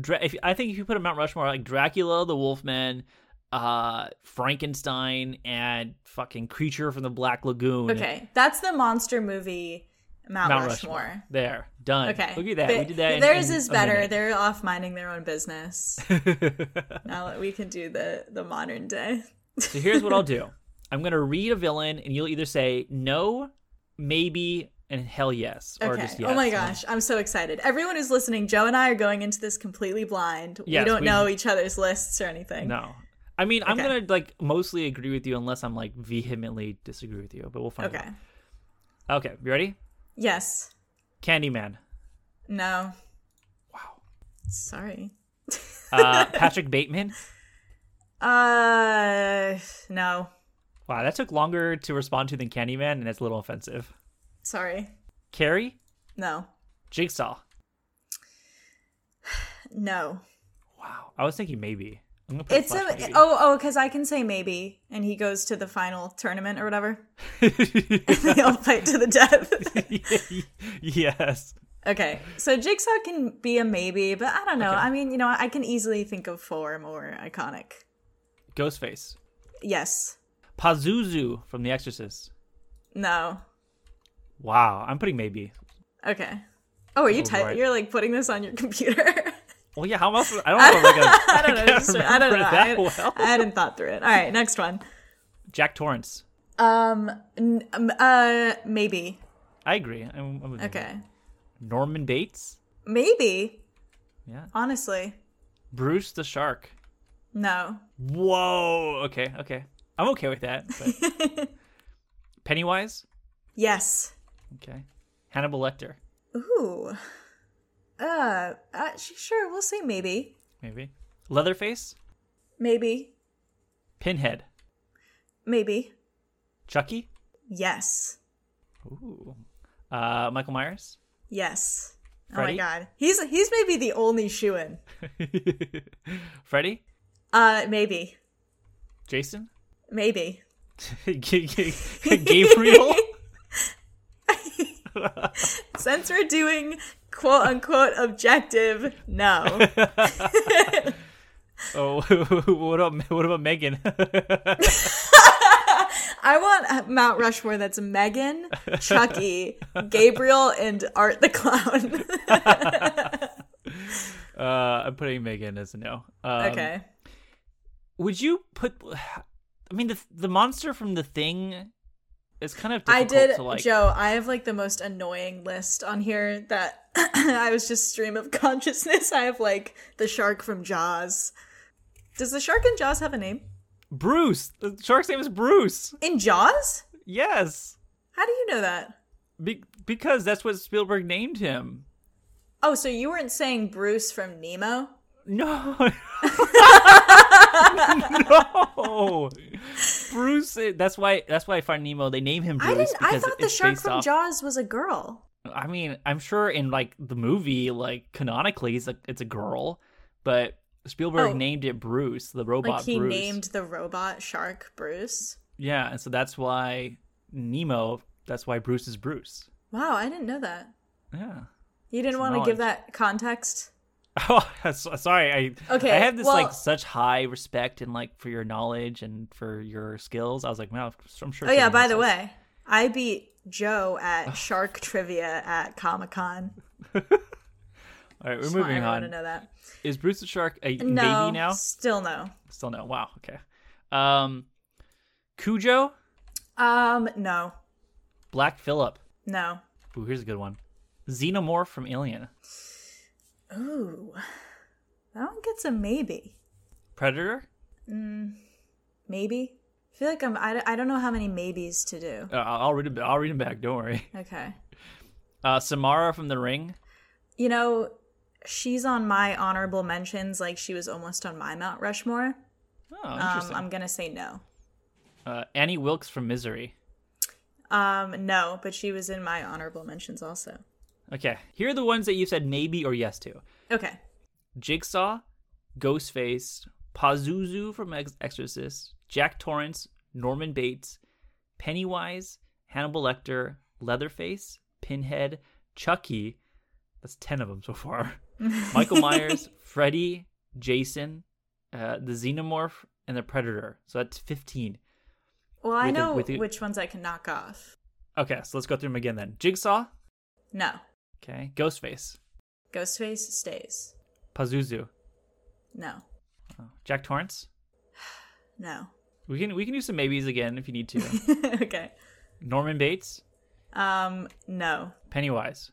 Dra- if I think if you put a Mount Rushmore like Dracula, the Wolfman, uh, Frankenstein, and fucking Creature from the Black Lagoon. Okay, that's the monster movie Mount, Mount Rushmore. Rushmore. There, done. Okay, look at that. Th- we did that. theirs in is better. They're off minding their own business. (laughs) now that we can do the the modern day. So here's what I'll (laughs) do. I'm gonna read a villain, and you'll either say no, maybe, and hell yes, or just yes. Oh my gosh, I'm so excited. Everyone who's listening, Joe and I are going into this completely blind. Yes, we don't we- know each other's lists or anything. No. I mean, I'm gonna like mostly agree with you unless I'm like vehemently disagree with you, but we'll find Okay. out. Okay, Okay, you ready? Yes. Candyman. No. Wow. Sorry. Uh, (laughs) Patrick Bateman. Uh no. Wow, that took longer to respond to than Candyman, and it's a little offensive. Sorry. Carrie. No. Jigsaw. (sighs) No. Wow, I was thinking maybe. I'm gonna put It's a maybe. oh oh because I can say maybe and he goes to the final tournament or whatever. (laughs) (laughs) they all fight to the death. (laughs) yes. okay, so Jigsaw can be a maybe, but I don't know. Okay. I mean, you know, I can easily think of four more iconic. Ghostface. Yes. Pazuzu from The Exorcist. No. Wow, I'm putting maybe. Okay. Oh, are you typing? right. You're like putting this on your (laughs) computer. Well, yeah. How else? I don't know. Like (laughs) a, I don't know. (laughs) can't just- I don't know. I, well. I hadn't thought through it. All right, next one. Jack Torrance. Um. n- um, Uh. Maybe. I agree. I'm, I'm. Okay. Norman Bates. Maybe. Yeah. Honestly. Bruce the Shark. No. Whoa. Okay. Okay. I'm okay with that. But Pennywise. Yes. Okay. Hannibal Lecter. Ooh. Uh. uh sure. We'll say maybe. Maybe. Leatherface. Maybe. Pinhead. Maybe. Chucky. Yes. Ooh. Uh, Michael Myers. Yes. Oh my god. He's he's maybe the only shoe in. (laughs) Freddy. Uh. Maybe. Jason. Maybe. (laughs) (laughs) Gabriel. (laughs) Since we're doing quote unquote objective, no. (laughs) oh, (laughs) what about what about Megan? I want Mount Rushmore that's Megan, Chucky, Gabriel, and Art the Clown. uh, I'm putting Megan as a no. Um, okay. Would you put? I mean, the the monster from the Thing is kind of. Difficult I did, like. Joe. I have like the most annoying list on here that (laughs) I was just stream of consciousness. I have like the shark from Jaws. Does the shark in Jaws have a name? Bruce. The shark's name is Bruce. In Jaws? Yes, How do you know that? Be- because that's what Spielberg named him. Oh, so you weren't saying Bruce from Nemo? No. (laughs) (laughs) That's why. That's why I find Nemo. They name him Bruce I didn't. I thought the shark from off. Jaws was a girl. I mean, I'm sure in like the movie, like canonically, it's a it's a girl, but Spielberg Oh. named it Bruce, the robot Like he Bruce. named the robot shark Bruce. Yeah, and so that's why Nemo. That's why Bruce is Bruce. Wow, I didn't know that. Yeah. You didn't want to give that context. (laughs) Oh, sorry. I Okay, I have this well- like such high respect and like for your knowledge and for your skills. I was like, wow, I'm sure. Oh yeah, by the has- way, I beat Joe at (laughs) shark trivia at Comic Con. (laughs) All right, we're moving on. I want To know that. Is Bruce the Shark a No, maybe now? still no. Still no. Wow. Okay. Um, Cujo, Um, no, Black Phillip. no. Ooh, here's a good one. Xenomorph from Alien. Ooh, that one gets a maybe. Predator. Maybe. I feel like I'm. I, I don't know how many maybes to do. Uh, I'll read it. I'll read him back. Don't worry. (laughs) Okay. Uh, Samara from The Ring. You know, she's on my honorable mentions. Like she was almost on my Mount Rushmore. Oh, Um, interesting. I'm gonna say no. uh, Annie Wilkes from Misery. Um, no, but she was in my honorable mentions also. Okay, here are the ones that you said maybe or yes to. Okay. Jigsaw, Ghostface, Pazuzu from Ex- Exorcist, Jack Torrance, Norman Bates, Pennywise, Hannibal Lecter, Leatherface, Pinhead, Chucky. That's 10 of them so far. (laughs) Michael Myers, Freddy, Jason, uh, the Xenomorph, and the Predator. So that's 15. Well, I With know with the- which ones I can knock off. Okay, so let's go through them again then. Jigsaw. No. Okay. Ghostface. Ghostface stays. Pazuzu. No. Oh, Jack Torrance. (sighs) No. We can we can use some maybes again if you need to. (laughs) okay. Norman Bates. Um, no. Pennywise.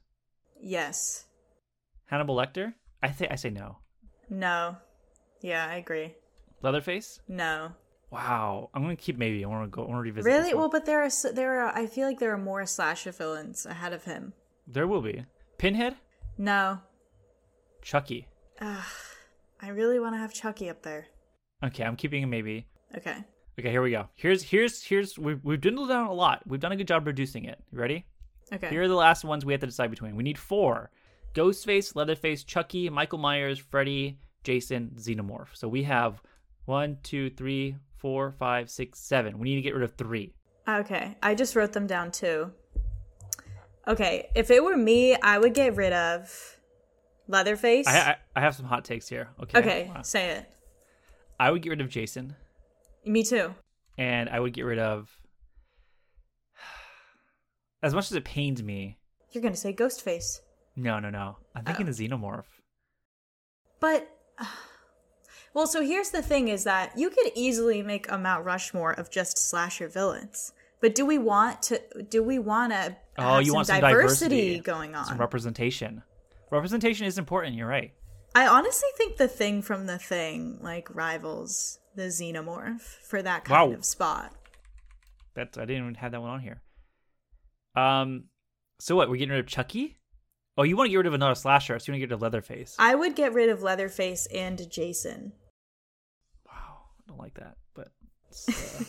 Yes. Hannibal Lecter. I think I say no. No. Yeah, I agree. Leatherface. No. Wow. I'm gonna keep maybe. I want to go. I want to revisit. Really? this one. Well, but there are there are I feel like there are more slasher villains ahead of him. there will be Pinhead. No. Chucky. Ugh. I really want to have Chucky up there. Okay, I'm keeping a maybe. Okay. Okay, here we go. Here's here's here's we've we've dwindled down a lot. We've done a good job reducing it. You ready? Okay. Here are the last ones we have to decide between. We need four: Ghostface, Leatherface, Chucky, Michael Myers, Freddy, Jason, Xenomorph. So we have one, two, three, four, five, six, seven. We need to get rid of three. Okay, I just wrote them down too. Okay, if it were me, I would get rid of Leatherface. I I, I have some hot takes here. Okay. okay, Wow. say it. I would get rid of Jason, Me too. and I would get rid of. (sighs) As much as it pains me, You're gonna say Ghostface, no, no, no. I'm thinking Oh. the Xenomorph. but (sighs) well, so here's the thing: is that you could easily make a Mount Rushmore of just slasher villains. But do we want to? Do we want to? Oh, you some want some diversity, diversity. going on? Some representation. Representation is important. You're right. I honestly think the thing from the thing like rivals the xenomorph for that kind Wow. of spot. That's I didn't even have that one on here. Um, so what? We're getting rid of Chucky. Oh, you want to get rid of another slasher? So you want to get rid of Leatherface? I would get rid of Leatherface and Jason. wow, I don't like that. But (laughs) uh,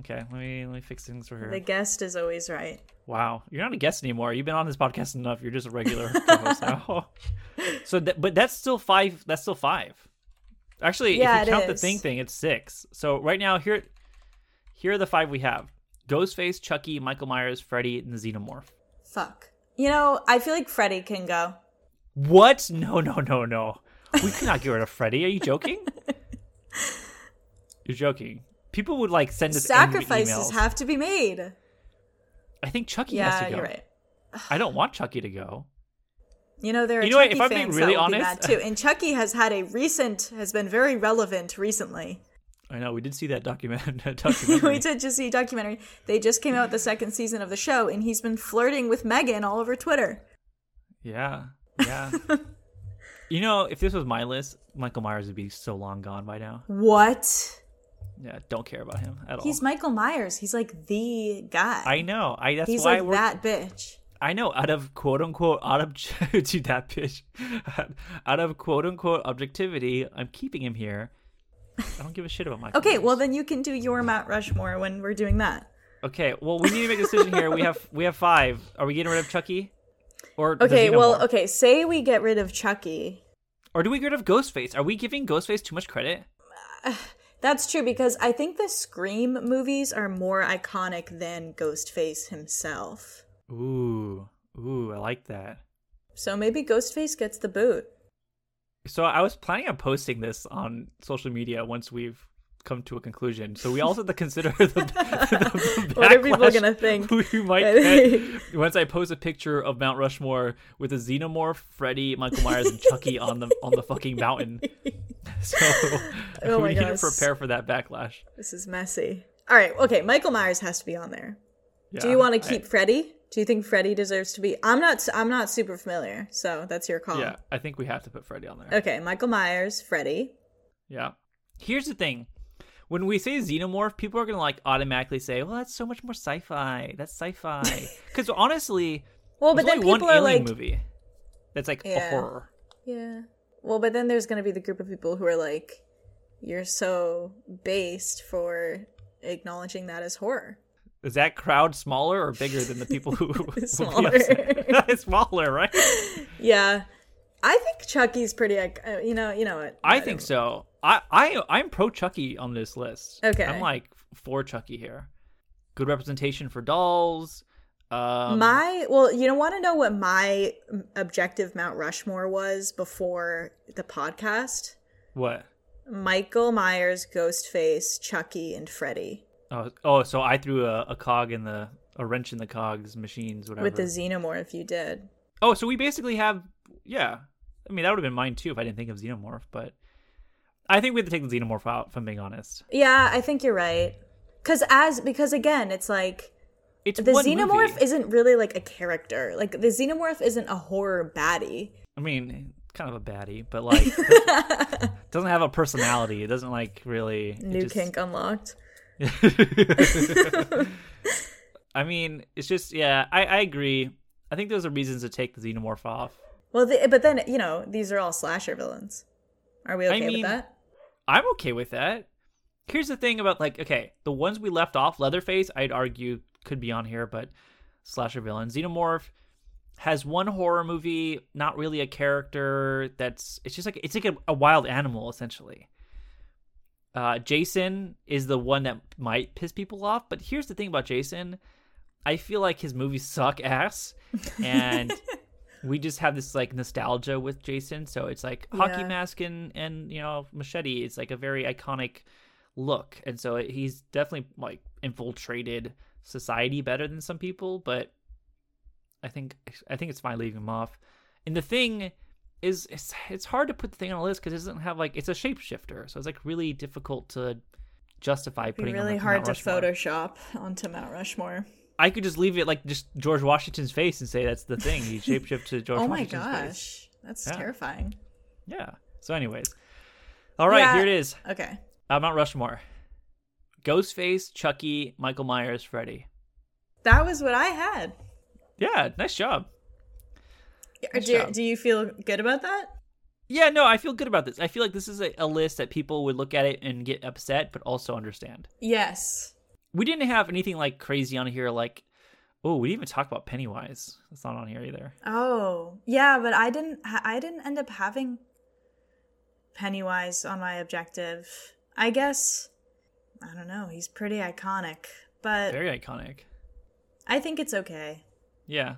okay, let me let me fix things for her. The guest is always right. Wow, you're not a guest anymore. You've been on this podcast enough. You're just a regular (laughs) co-host now. (laughs) so, that, but that's still five. That's still five. Actually, Yeah, if you count the thing thing, it's six. So right now, here, here are the five we have: Ghostface, Chucky, Michael Myers, Freddy, and the Xenomorph. Fuck. You know, I feel like Freddy can go. What? No, no, no, no. We cannot get rid of Freddy. Are you joking? (laughs) You're joking. People would like send us Sacrifices have to be made. I think Chucky has Yeah, to go. you're right. I don't want Chucky to go. (sighs) You know, there are You know what, Chucky if I'm being fans really that honest- too. (laughs) And Chucky has had a recent, has been very relevant recently. I know we did see that document. (laughs) (laughs) documentary. we did just see a documentary. They just came out with the second season of the show, and he's been flirting with Megan all over Twitter. Yeah, yeah. you know, if this was my list, Michael Myers would be so long gone by now. What? Yeah, don't care about him at all. He's Michael Myers. He's like the guy. I know. I that's He's why like we're. that bitch. I know. Out of quote unquote, out of (laughs) to that bitch, out of quote unquote objectivity, I'm keeping him here. I don't give a shit about Michael. Okay, Myers. well then you can do your Mount Rushmore when we're doing that. Okay, well, we need to make a decision here. We have we have five. Are we getting rid of Chucky, or Okay, well, Xenomorph? okay. Say we get rid of Chucky. or do we get rid of Ghostface? Are we giving Ghostface too much credit? (sighs) That's true because I think the Scream movies are more iconic than Ghostface himself. Ooh, ooh, I like that. So maybe Ghostface gets the boot. So I was planning on posting this on social media once we've come to a conclusion. So we also have to consider the, (laughs) the, (laughs) the What are people gonna think? (laughs) We might get once I post a picture of Mount Rushmore with a xenomorph, Freddy, Michael Myers, and Chucky on the on the fucking mountain. So Oh we need to prepare for that backlash. This is messy. All right, okay. Michael Myers has to be on there. Do you want to I- keep Freddy? Do you think Freddy deserves to be? I'm not. I'm not super familiar, so that's your call. yeah, I think we have to put Freddy on there. Okay, Michael Myers, Freddy. Yeah. Here's the thing. When we say xenomorph, people are gonna like automatically say, "Well, that's so much more sci-fi. That's sci-fi." (laughs) Because honestly, Well, but then only people one are like, movie that's like a Yeah. horror. yeah. Well, but then there's gonna be the group of people who are like, you're so based for acknowledging that as horror. Is that crowd smaller or bigger than the people who (laughs) Smaller. (laughs) smaller, right? Yeah, I think Chucky's pretty. Uh, you know, you know what? I think so. I I I'm pro Chucky on this list. Okay. I'm like for Chucky here. Good representation for dolls. Um, my well, you don't want to know what my objective Mount Rushmore was before the podcast. what? Michael Myers, Ghostface, Chucky, and Freddy Oh, oh, so I threw a, a cog in the a wrench in the cogs machines, whatever. with the Xenomorph. You did. oh, so we basically have yeah. I mean, that would have been mine too if I didn't think of Xenomorph, but I think we have to take the Xenomorph out. If I'm being honest, Yeah, I think you're right. Because as because again, it's like it's the Xenomorph movie. isn't really like a character. Like the Xenomorph isn't a horror baddie. I mean, kind of a baddie, but like (laughs) doesn't have a personality. It doesn't like really New just- kink unlocked. (laughs) (laughs) I mean, it's just yeah. I I agree. I think those are reasons to take the Xenomorph off. Well, the, but then you know these are all slasher villains. Are we I okay mean- with that? I'm okay with that. Here's the thing about like okay, the ones we left off, Leatherface, I'd argue could be on here, but slasher villain. Xenomorph has one horror movie, not really a character. That's it's just like it's like a, a wild animal essentially. Uh, Jason is the one that might piss people off, but here's the thing about Jason. I feel like his movies suck ass, and (laughs) we just have this like nostalgia with Jason. So it's like hockey Yeah. mask and and you know machete. It's like a very iconic look, and so he's definitely like infiltrated society better than some people. But I think I think it's fine leaving him off. And the thing is, it's it's hard to put the thing on a list because it doesn't have like it's a shapeshifter, so it's like really difficult to justify Be putting. on really hard to Rushmore. Photoshop onto Mount Rushmore. I could just leave it like just George Washington's face and say that's the thing. He shapeshifted to (laughs) George oh my Washington's face. gosh, that's Yeah. terrifying. Yeah. So, anyways, all right, Yeah. here it is. Okay, Uh, Mount Rushmore: Ghostface, Chucky, Michael Myers, Freddy. that was what I had. Yeah, nice job. Nice do, job. do you feel good about that? Yeah, no, I feel good about this. I feel like this is a, a list that people would look at it and get upset, but also understand. Yes. We didn't have anything like crazy on here, like oh, we didn't even talk about Pennywise. That's not on here either. Oh, yeah, but I didn't. I didn't end up having Pennywise on my objective. I guess I don't know. He's pretty iconic, but Very iconic. I think it's okay. Yeah.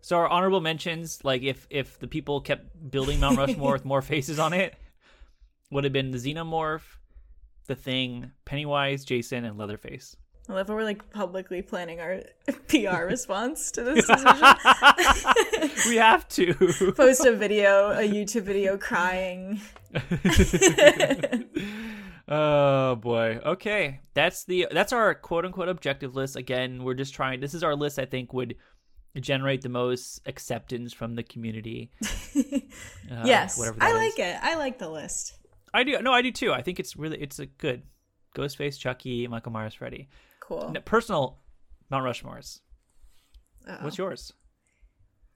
So our honorable mentions, like if if the people kept building Mount Rushmore with (laughs) more faces on it, would have been the Xenomorph, the Thing, Pennywise, Jason, and Leatherface. I love how we're like publicly planning our (laughs) PR (laughs) response to (laughs) this decision. we have to. Post a video, a YouTube video crying. oh boy. Okay, that's the that's our quote unquote objective list. Again, we're just trying. This is our list. I think would generate the most acceptance from the community. Uh, yes, whatever I like is. it. I like the list. I do. No, I do too. I think it's really it's a good Ghostface, Chucky, Michael Myers, Freddy. Cool. Personal Mount Rushmores. Uh-oh. What's yours?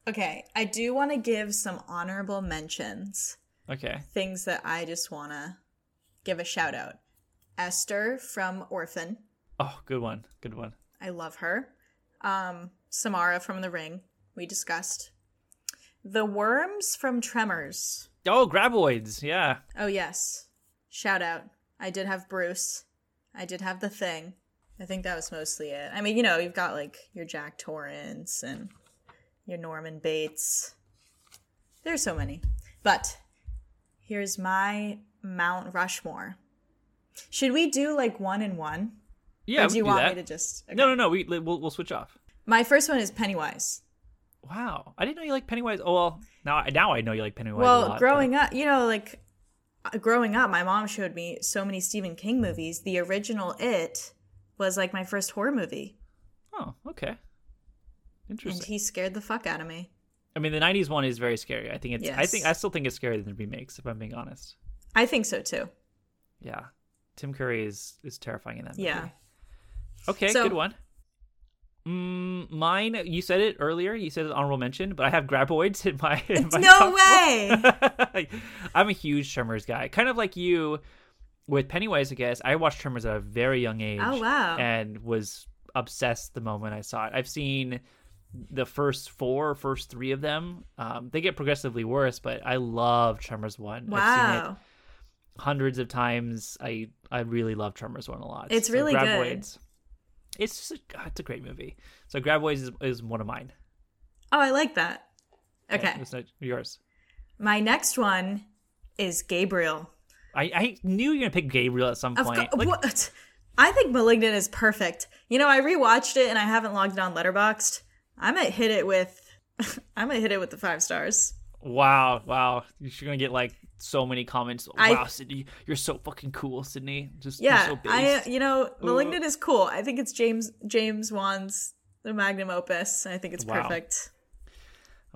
Okay, I do want to give some honorable mentions. Okay. Things that I just want to give a shout out. Esther from Orphan. Oh, good one. Good one. I love her. Um, Samara from The Ring. We discussed. The Worms from Tremors. Oh, Graboids. Yeah. Oh, yes. Shout out. I did have Bruce. I did have The Thing. I think that was mostly it. I mean, you know, you've got like your Jack Torrance and your Norman Bates. There's so many. But here's my Mount Rushmore. Should we do like one and one? Yeah. or do you do want that. me to just. No, okay. no, no. We we'll, we'll switch off. My first one is Pennywise. Wow. I didn't know you like Pennywise. Oh well. Now now I know you like Pennywise. a well, lot, growing up, you know, like uh, growing up, my mom showed me so many Stephen King movies. The original It was like my first horror movie, Oh, okay. Interesting. and he scared the fuck out of me. I mean, the '90s one is very scary. I think it's. I think I still think it's scarier than the remakes. If I'm being honest. I think so too. Yeah. Tim Curry is is terrifying in that movie. Yeah. Okay, So- good one. Mm, mine, you said it earlier. You said it honorable mention, but I have Graboids in my. In (laughs) my No way! (laughs) I'm a huge Tremors guy, kind of like you with Pennywise. I guess I watched Tremors at a very young age. Oh, wow. And was obsessed the moment I saw it. I've seen the first four, first three of them. Um, they get progressively worse, but I love Tremors one. I've seen it wow. hundreds of times. I I really love Tremors one a lot. It's really good. It's just a, it's a great movie. So Graboids is, is one of mine. Oh, I like that. Okay. It's not yours. My next one is Gabriel. I, I knew you were gonna pick Gabriel at some point. Like, what? I think Malignant is perfect. You know, I rewatched it and I haven't logged it on Letterboxd. I might hit it with, (laughs) I might hit it with the five stars. wow, wow, you're gonna get like so many comments. I- wow, Sydney, you're so fucking cool, Sydney. Just Yeah, you're so I, you know, Malignant is cool. I think it's James James Wan's the magnum opus. I think it's Wow. perfect.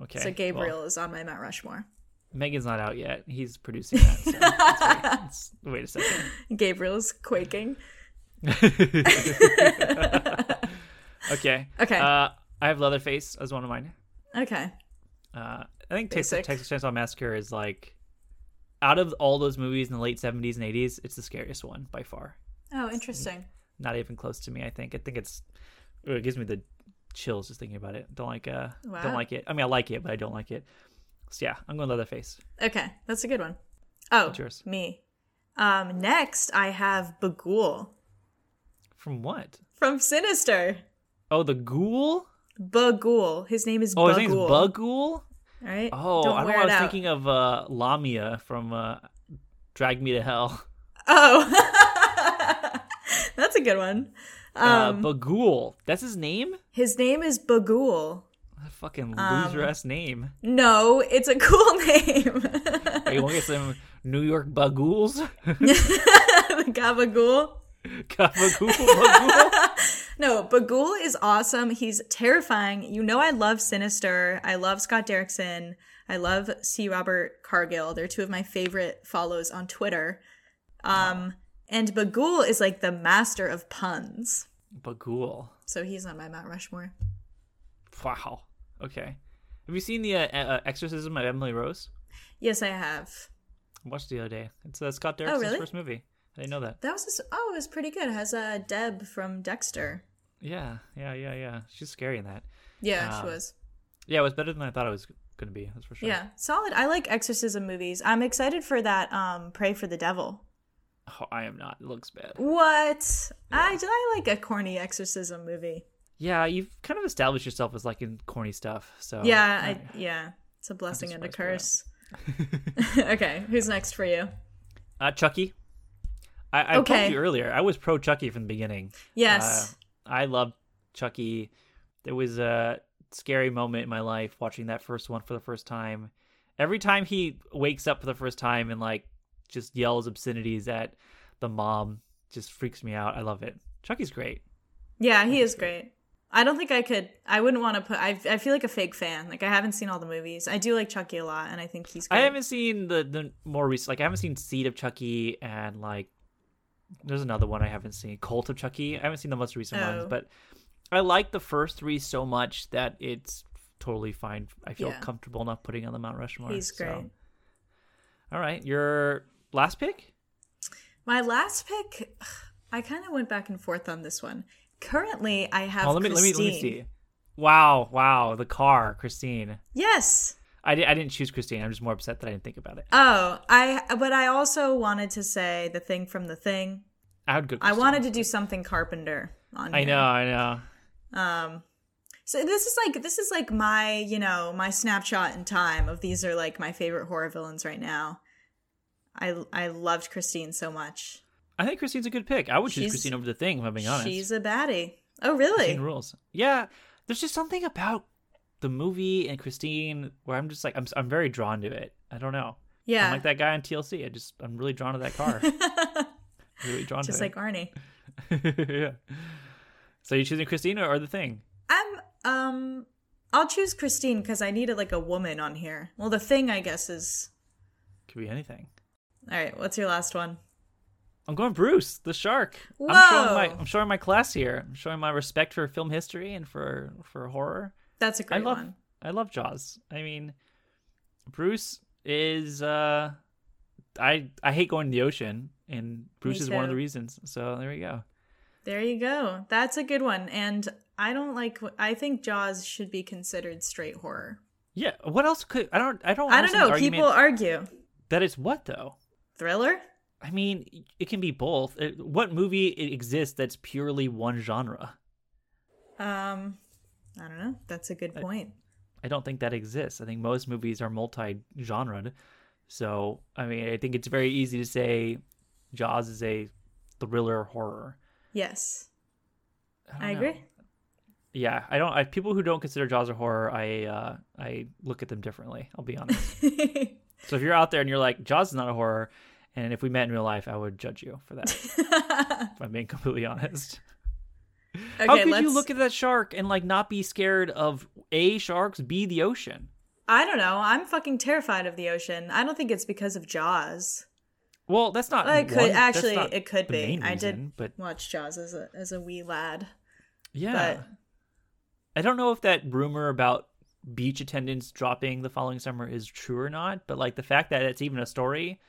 okay. So well, Gabriel is on my Mount Rushmore. Megan's not out yet. He's producing that. So wait. Let's- (laughs) wait a second. Gabriel is quaking. (laughs) Okay. Okay. Uh, I have Leatherface as one of mine. Okay. Uh, I think Texas, Basic. Texas Chainsaw Massacre is like, out of all those movies in the late seventies and eighties, it's the scariest one by far. Oh, interesting. Not even close to me. I think. I think it's. It gives me the chills just thinking about it. Don't like. Uh. Wow. Don't like it. I mean, I like it, but I don't like it. So yeah, I'm going Leatherface. Okay, that's a good one. Oh, What's yours? me. Um, next I have Bughuul From what? from Sinister. Oh, the Ghoul. Bughuul. His name is Oh, Bughuul. his name's Bughuul. All right. Oh, Don't I don't know. I was out. thinking of uh, Lamia from uh, Drag Me to Hell. Oh, (laughs) that's a good one. Um, uh, Bughuul. That's his name. his name is Bughuul. A fucking Um, loser ass name. No, it's a cool (laughs) name. Are you want to get some New York Baguls? (laughs) the Gabagool. Gabagool. (laughs) No, Bughuul is awesome. He's terrifying. You know, I love Sinister. I love Scott Derrickson. I love C. Robert Cargill. They're two of my favorite follows on Twitter. Um, and Bughuul is like the master of puns. Bughuul. So he's on my Mount Rushmore. Wow. Okay. Have you seen the uh, uh, Exorcism of Emily Rose? Yes, I have. I watched the other day. It's uh, Scott Derrickson's Oh, really? first movie. I didn't know that. That was just, oh, it was pretty good. It has uh, Deb from Dexter. Yeah, yeah, yeah, yeah. She's scary in that. Yeah, Um, she was. Yeah, it was better than I thought it was going to be. That's for sure. Yeah, solid. I like exorcism movies. I'm excited for that. Um, Prey for the Devil. Oh, I am not. It looks bad. What? I I like a corny exorcism movie. Yeah, you've kind of established yourself as liking corny stuff. So yeah, I- I yeah. It's a blessing and a curse. (laughs) (laughs) okay, who's next for you? uh, Chucky. I, I Okay. told you earlier. I was pro Chucky from the beginning. Yes. Uh, I loved Chucky. There was a scary moment in my life watching that first one for the first time. Every time he wakes up for the first time and like just yells obscenities at the mom, just freaks me out. I love it. Chucky's great. yeah, he is great. I don't think I could. I wouldn't want to put. I I feel like a fake fan. Like I haven't seen all the movies. I do like Chucky a lot, and I think he's. Great. I haven't seen the the more recent. Like I haven't seen Seed of Chucky and like there's another one I haven't seen, Cult of Chucky. I haven't seen the most recent ones, Oh. but I like the first three so much that it's totally fine. I feel Yeah. comfortable enough putting on the Mount Rushmore. He's so. great. All right, your last pick. My last pick. I kind of went back and forth on this one. Currently, I have. Oh, let me let me let me Christine. see. Wow, wow, the car, Christine. Yes. I, di- I didn't choose Christine. I'm just more upset that I didn't think about it. Oh, I. But I also wanted to say the thing from the thing. I would go. I wanted to do something Carpenter on. I here. know, I know. Um, so this is like this is like my you know my snapshot in time of these are like my favorite horror villains right now. I I loved Christine so much. I think Christine's a good pick. I would choose She's- Christine over the thing. If I'm being honest. She's a baddie. Oh really? Christine rules. Yeah, there's just something about the movie and Christine where I'm just like I'm I'm very drawn to it. I don't know. Yeah. I'm like that guy on TLC. I just I'm really drawn to that car. (laughs) really drawn. Just to like Arnie. (laughs) yeah. So you choosing Christine or, the thing? I'm um I'll choose Christine because I needed like a woman on here. Well the thing I guess is Could be anything. Alright, what's your last one? I'm going Bruce, the shark. I'm showing my Whoa. I'm showing my class here. I'm showing my respect for film history and for for horror. That's a great I love one. I love Jaws. I mean, Bruce is uh I I hate going to the ocean and Bruce Me is one of the reasons. So there we go. There you go. That's a good one. And I don't like I think Jaws should be considered straight horror. Yeah, what else could I don't I don't I don't know. People argue. that it's what though? Thriller? I mean, it can be both. Uh, What movie exists that's purely one genre? Um, I don't know. That's a good point. I don't think that exists. I think most movies are multi-genred. So, I mean, I think it's very easy to say Jaws is a thriller horror. Yes, don't I agree. Yeah, I don't. I people who don't consider Jaws a horror, I uh, I look at them differently. I'll be honest. (laughs) so if you're out there and you're like Jaws is not a horror, and if we met in real life, I would judge you for that. if I'm being completely honest. (laughs) okay, How could let's. you look at that shark and like not be scared of a sharks, b the ocean? I don't know. I'm fucking terrified of the ocean. I don't think it's because of Jaws. Well, that's not. Well, it could one- actually. It could be. main I reason, did but watch Jaws as a as a wee lad. yeah, I don't know if that rumor about beach attendance dropping the following summer is true or not, but like the fact that it's even a story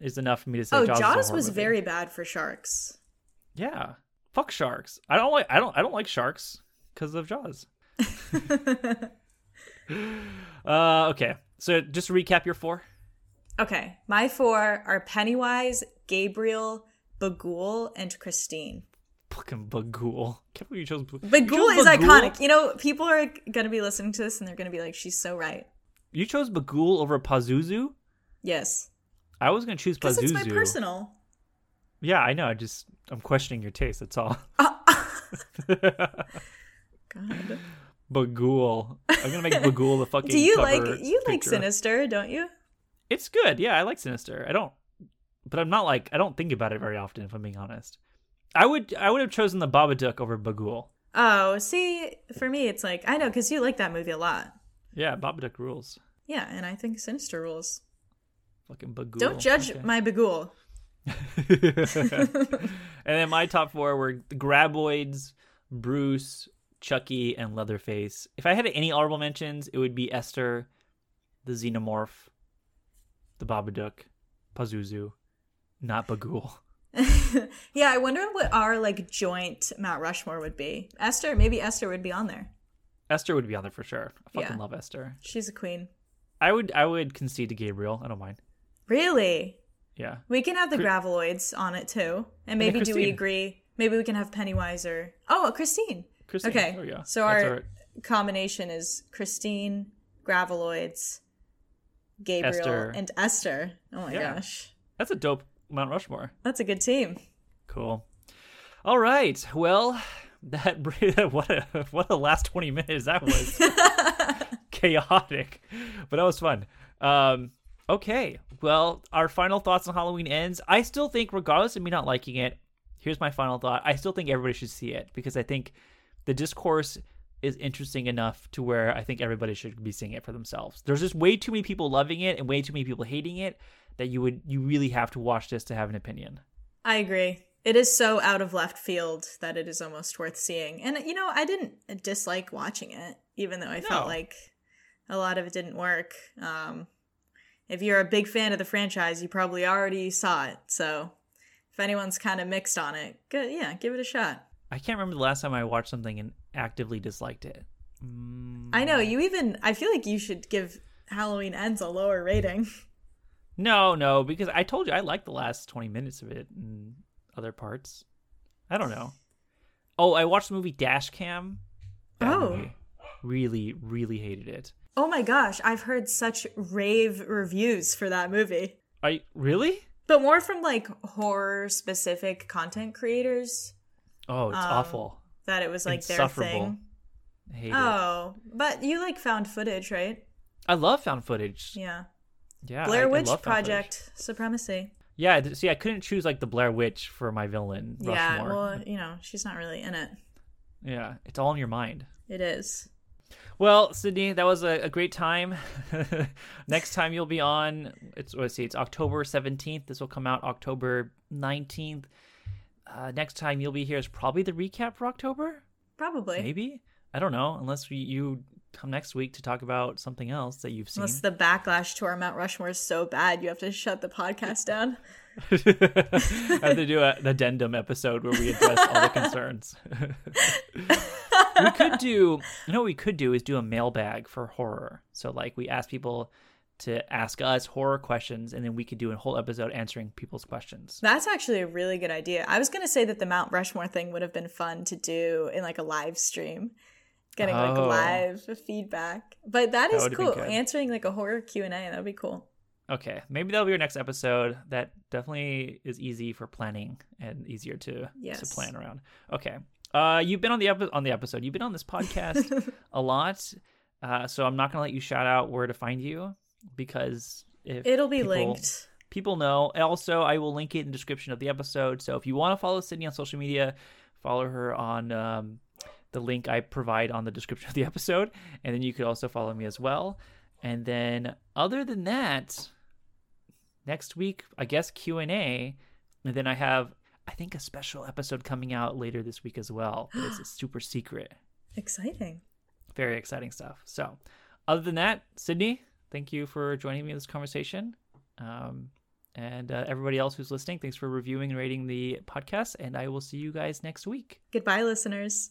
is enough for me to say. Oh, Jaws, Jaws was movie. very bad for sharks. Yeah, fuck sharks. I don't like. I don't. I don't like sharks because of Jaws. (laughs) uh, okay. So just to recap your four. Okay, my four are Pennywise, Gabriel, Bughuul, and Christine. Fucking Bughuul. Can't believe you chose Bughuul. Bughuul is Bughuul? iconic. You know, people are gonna be listening to this and they're gonna be like, "She's so right." You chose Bughuul over Pazuzu. Yes, I was gonna choose because Pazuzu. it's my personal. Yeah, I know. I just I'm questioning your taste. That's all. (laughs) Ah. (laughs) God. Bughuul. I'm gonna make (laughs) Bughuul the fucking. Do you cover like you like. Sinister? Don't you? It's good. Yeah, I like Sinister. I don't, but I'm not like I don't think about it very often. If I'm being honest, I would I would have chosen the Babadook over Bughuul. Oh, see, for me, it's like I know because you like that movie a lot. Yeah, Babadook rules. Yeah, and I think Sinister rules. Fucking Bughuul. Don't judge Okay. my Bughuul. (laughs) and then my top four were the Graboids, Bruce, Chucky, and Leatherface. If I had any honorable mentions, it would be Esther, the Xenomorph, the Babadook, Pazuzu, not Bughuul. (laughs) yeah, I wonder what our like joint Mount Rushmore would be. Esther, maybe Esther would be on there. Esther would be on there for sure. I fucking Yeah. love Esther. She's a queen. I would I would concede to Gabriel. I don't mind. Really? Yeah. We can have the Graboids on it too. And maybe do we agree? Maybe we can have Pennywise or oh, Christine. Christine. Okay, we go. so That's our combination is Christine, Graboids, Gabriel, Esther. and Esther. Oh my Yeah. gosh, That's a dope Mount Rushmore. that's a good team. Cool. All right. Well, that (laughs) what a what a last twenty minutes that was. (laughs) Chaotic, but that was fun. Um, okay. Well, our final thoughts on Halloween ends. I still think, regardless of me not liking it, here's my final thought. I still think everybody should see it because I think the discourse is interesting enough to where I think everybody should be seeing it for themselves. There's just way too many people loving it and way too many people hating it that you would you really have to watch this to have an opinion. I agree. It is so out of left field that it is almost worth seeing. And you know, I didn't dislike watching it, even though I felt like a lot of it didn't work. Um, if you're a big fan of the franchise, you probably already saw it. So if anyone's kind of mixed on it, good, yeah, give it a shot. I can't remember the last time I watched something and actively disliked it. Mm, I know you even. I feel like you should give Halloween Ends a lower rating. no, no, because I told you I liked the last 20 minutes of it and other parts. I don't know. Oh, I watched the movie Dash Cam. Oh. movie. Really, really hated it. Oh my gosh, I've heard such rave reviews for that movie. I really? But more from like horror specific content creators Oh, it's Um, awful. that it was like their thing. I hate it. Oh, but you like found footage, right? I love found footage. Yeah. Yeah, Blair I Witch footage. Project Supremacy. Yeah, see, I couldn't choose like the Blair Witch for my villain. Yeah, well, you know, she's not really in it. yeah, it's all in your mind. It is. Well, Sydney, that was a, a great time. (laughs) Next time you'll be on, it's let's see, it's October seventeenth. This will come out October nineteenth. Uh, next time you'll be here is probably the recap for October. Probably. Maybe I don't know, unless we, you come next week to talk about something else that you've seen. Unless the backlash to our Mount Rushmore is so bad, you have to shut the podcast down. (laughs) I have to do a, an addendum episode where we address all the concerns. (laughs) we could do, you know, what we could do is do a mailbag for horror. So, like, we ask people to ask us horror questions, and then we could do a whole episode answering people's questions. That's actually a really good idea. I was going to say that the Mount Rushmore thing would have been fun to do in like a live stream, getting like Oh. live feedback. But that That is cool. Answering like a horror Q and A, that would be cool. Okay, maybe that'll be our next episode. That definitely is easy for planning and easier to to plan around. Okay, uh, you've been on the epi- on the episode. You've been on this podcast (laughs) a lot, uh, so I'm not gonna let you shout out where to find you because if It'll be people- linked. people know. Also, I will link it in the description of the episode. So if you want to follow Sydney on social media, follow her on um, the link I provide on the description of the episode, and then you could also follow me as well. And then, other than that, next week I guess Q and A, and then I have I think a special episode coming out later this week as well. It's a (gasps) super secret, Exciting. very exciting stuff. So, other than that, Sydney, thank you for joining me in this conversation. Um, and uh, everybody else who's listening, thanks for reviewing and rating the podcast. And I will see you guys next week. Goodbye, listeners.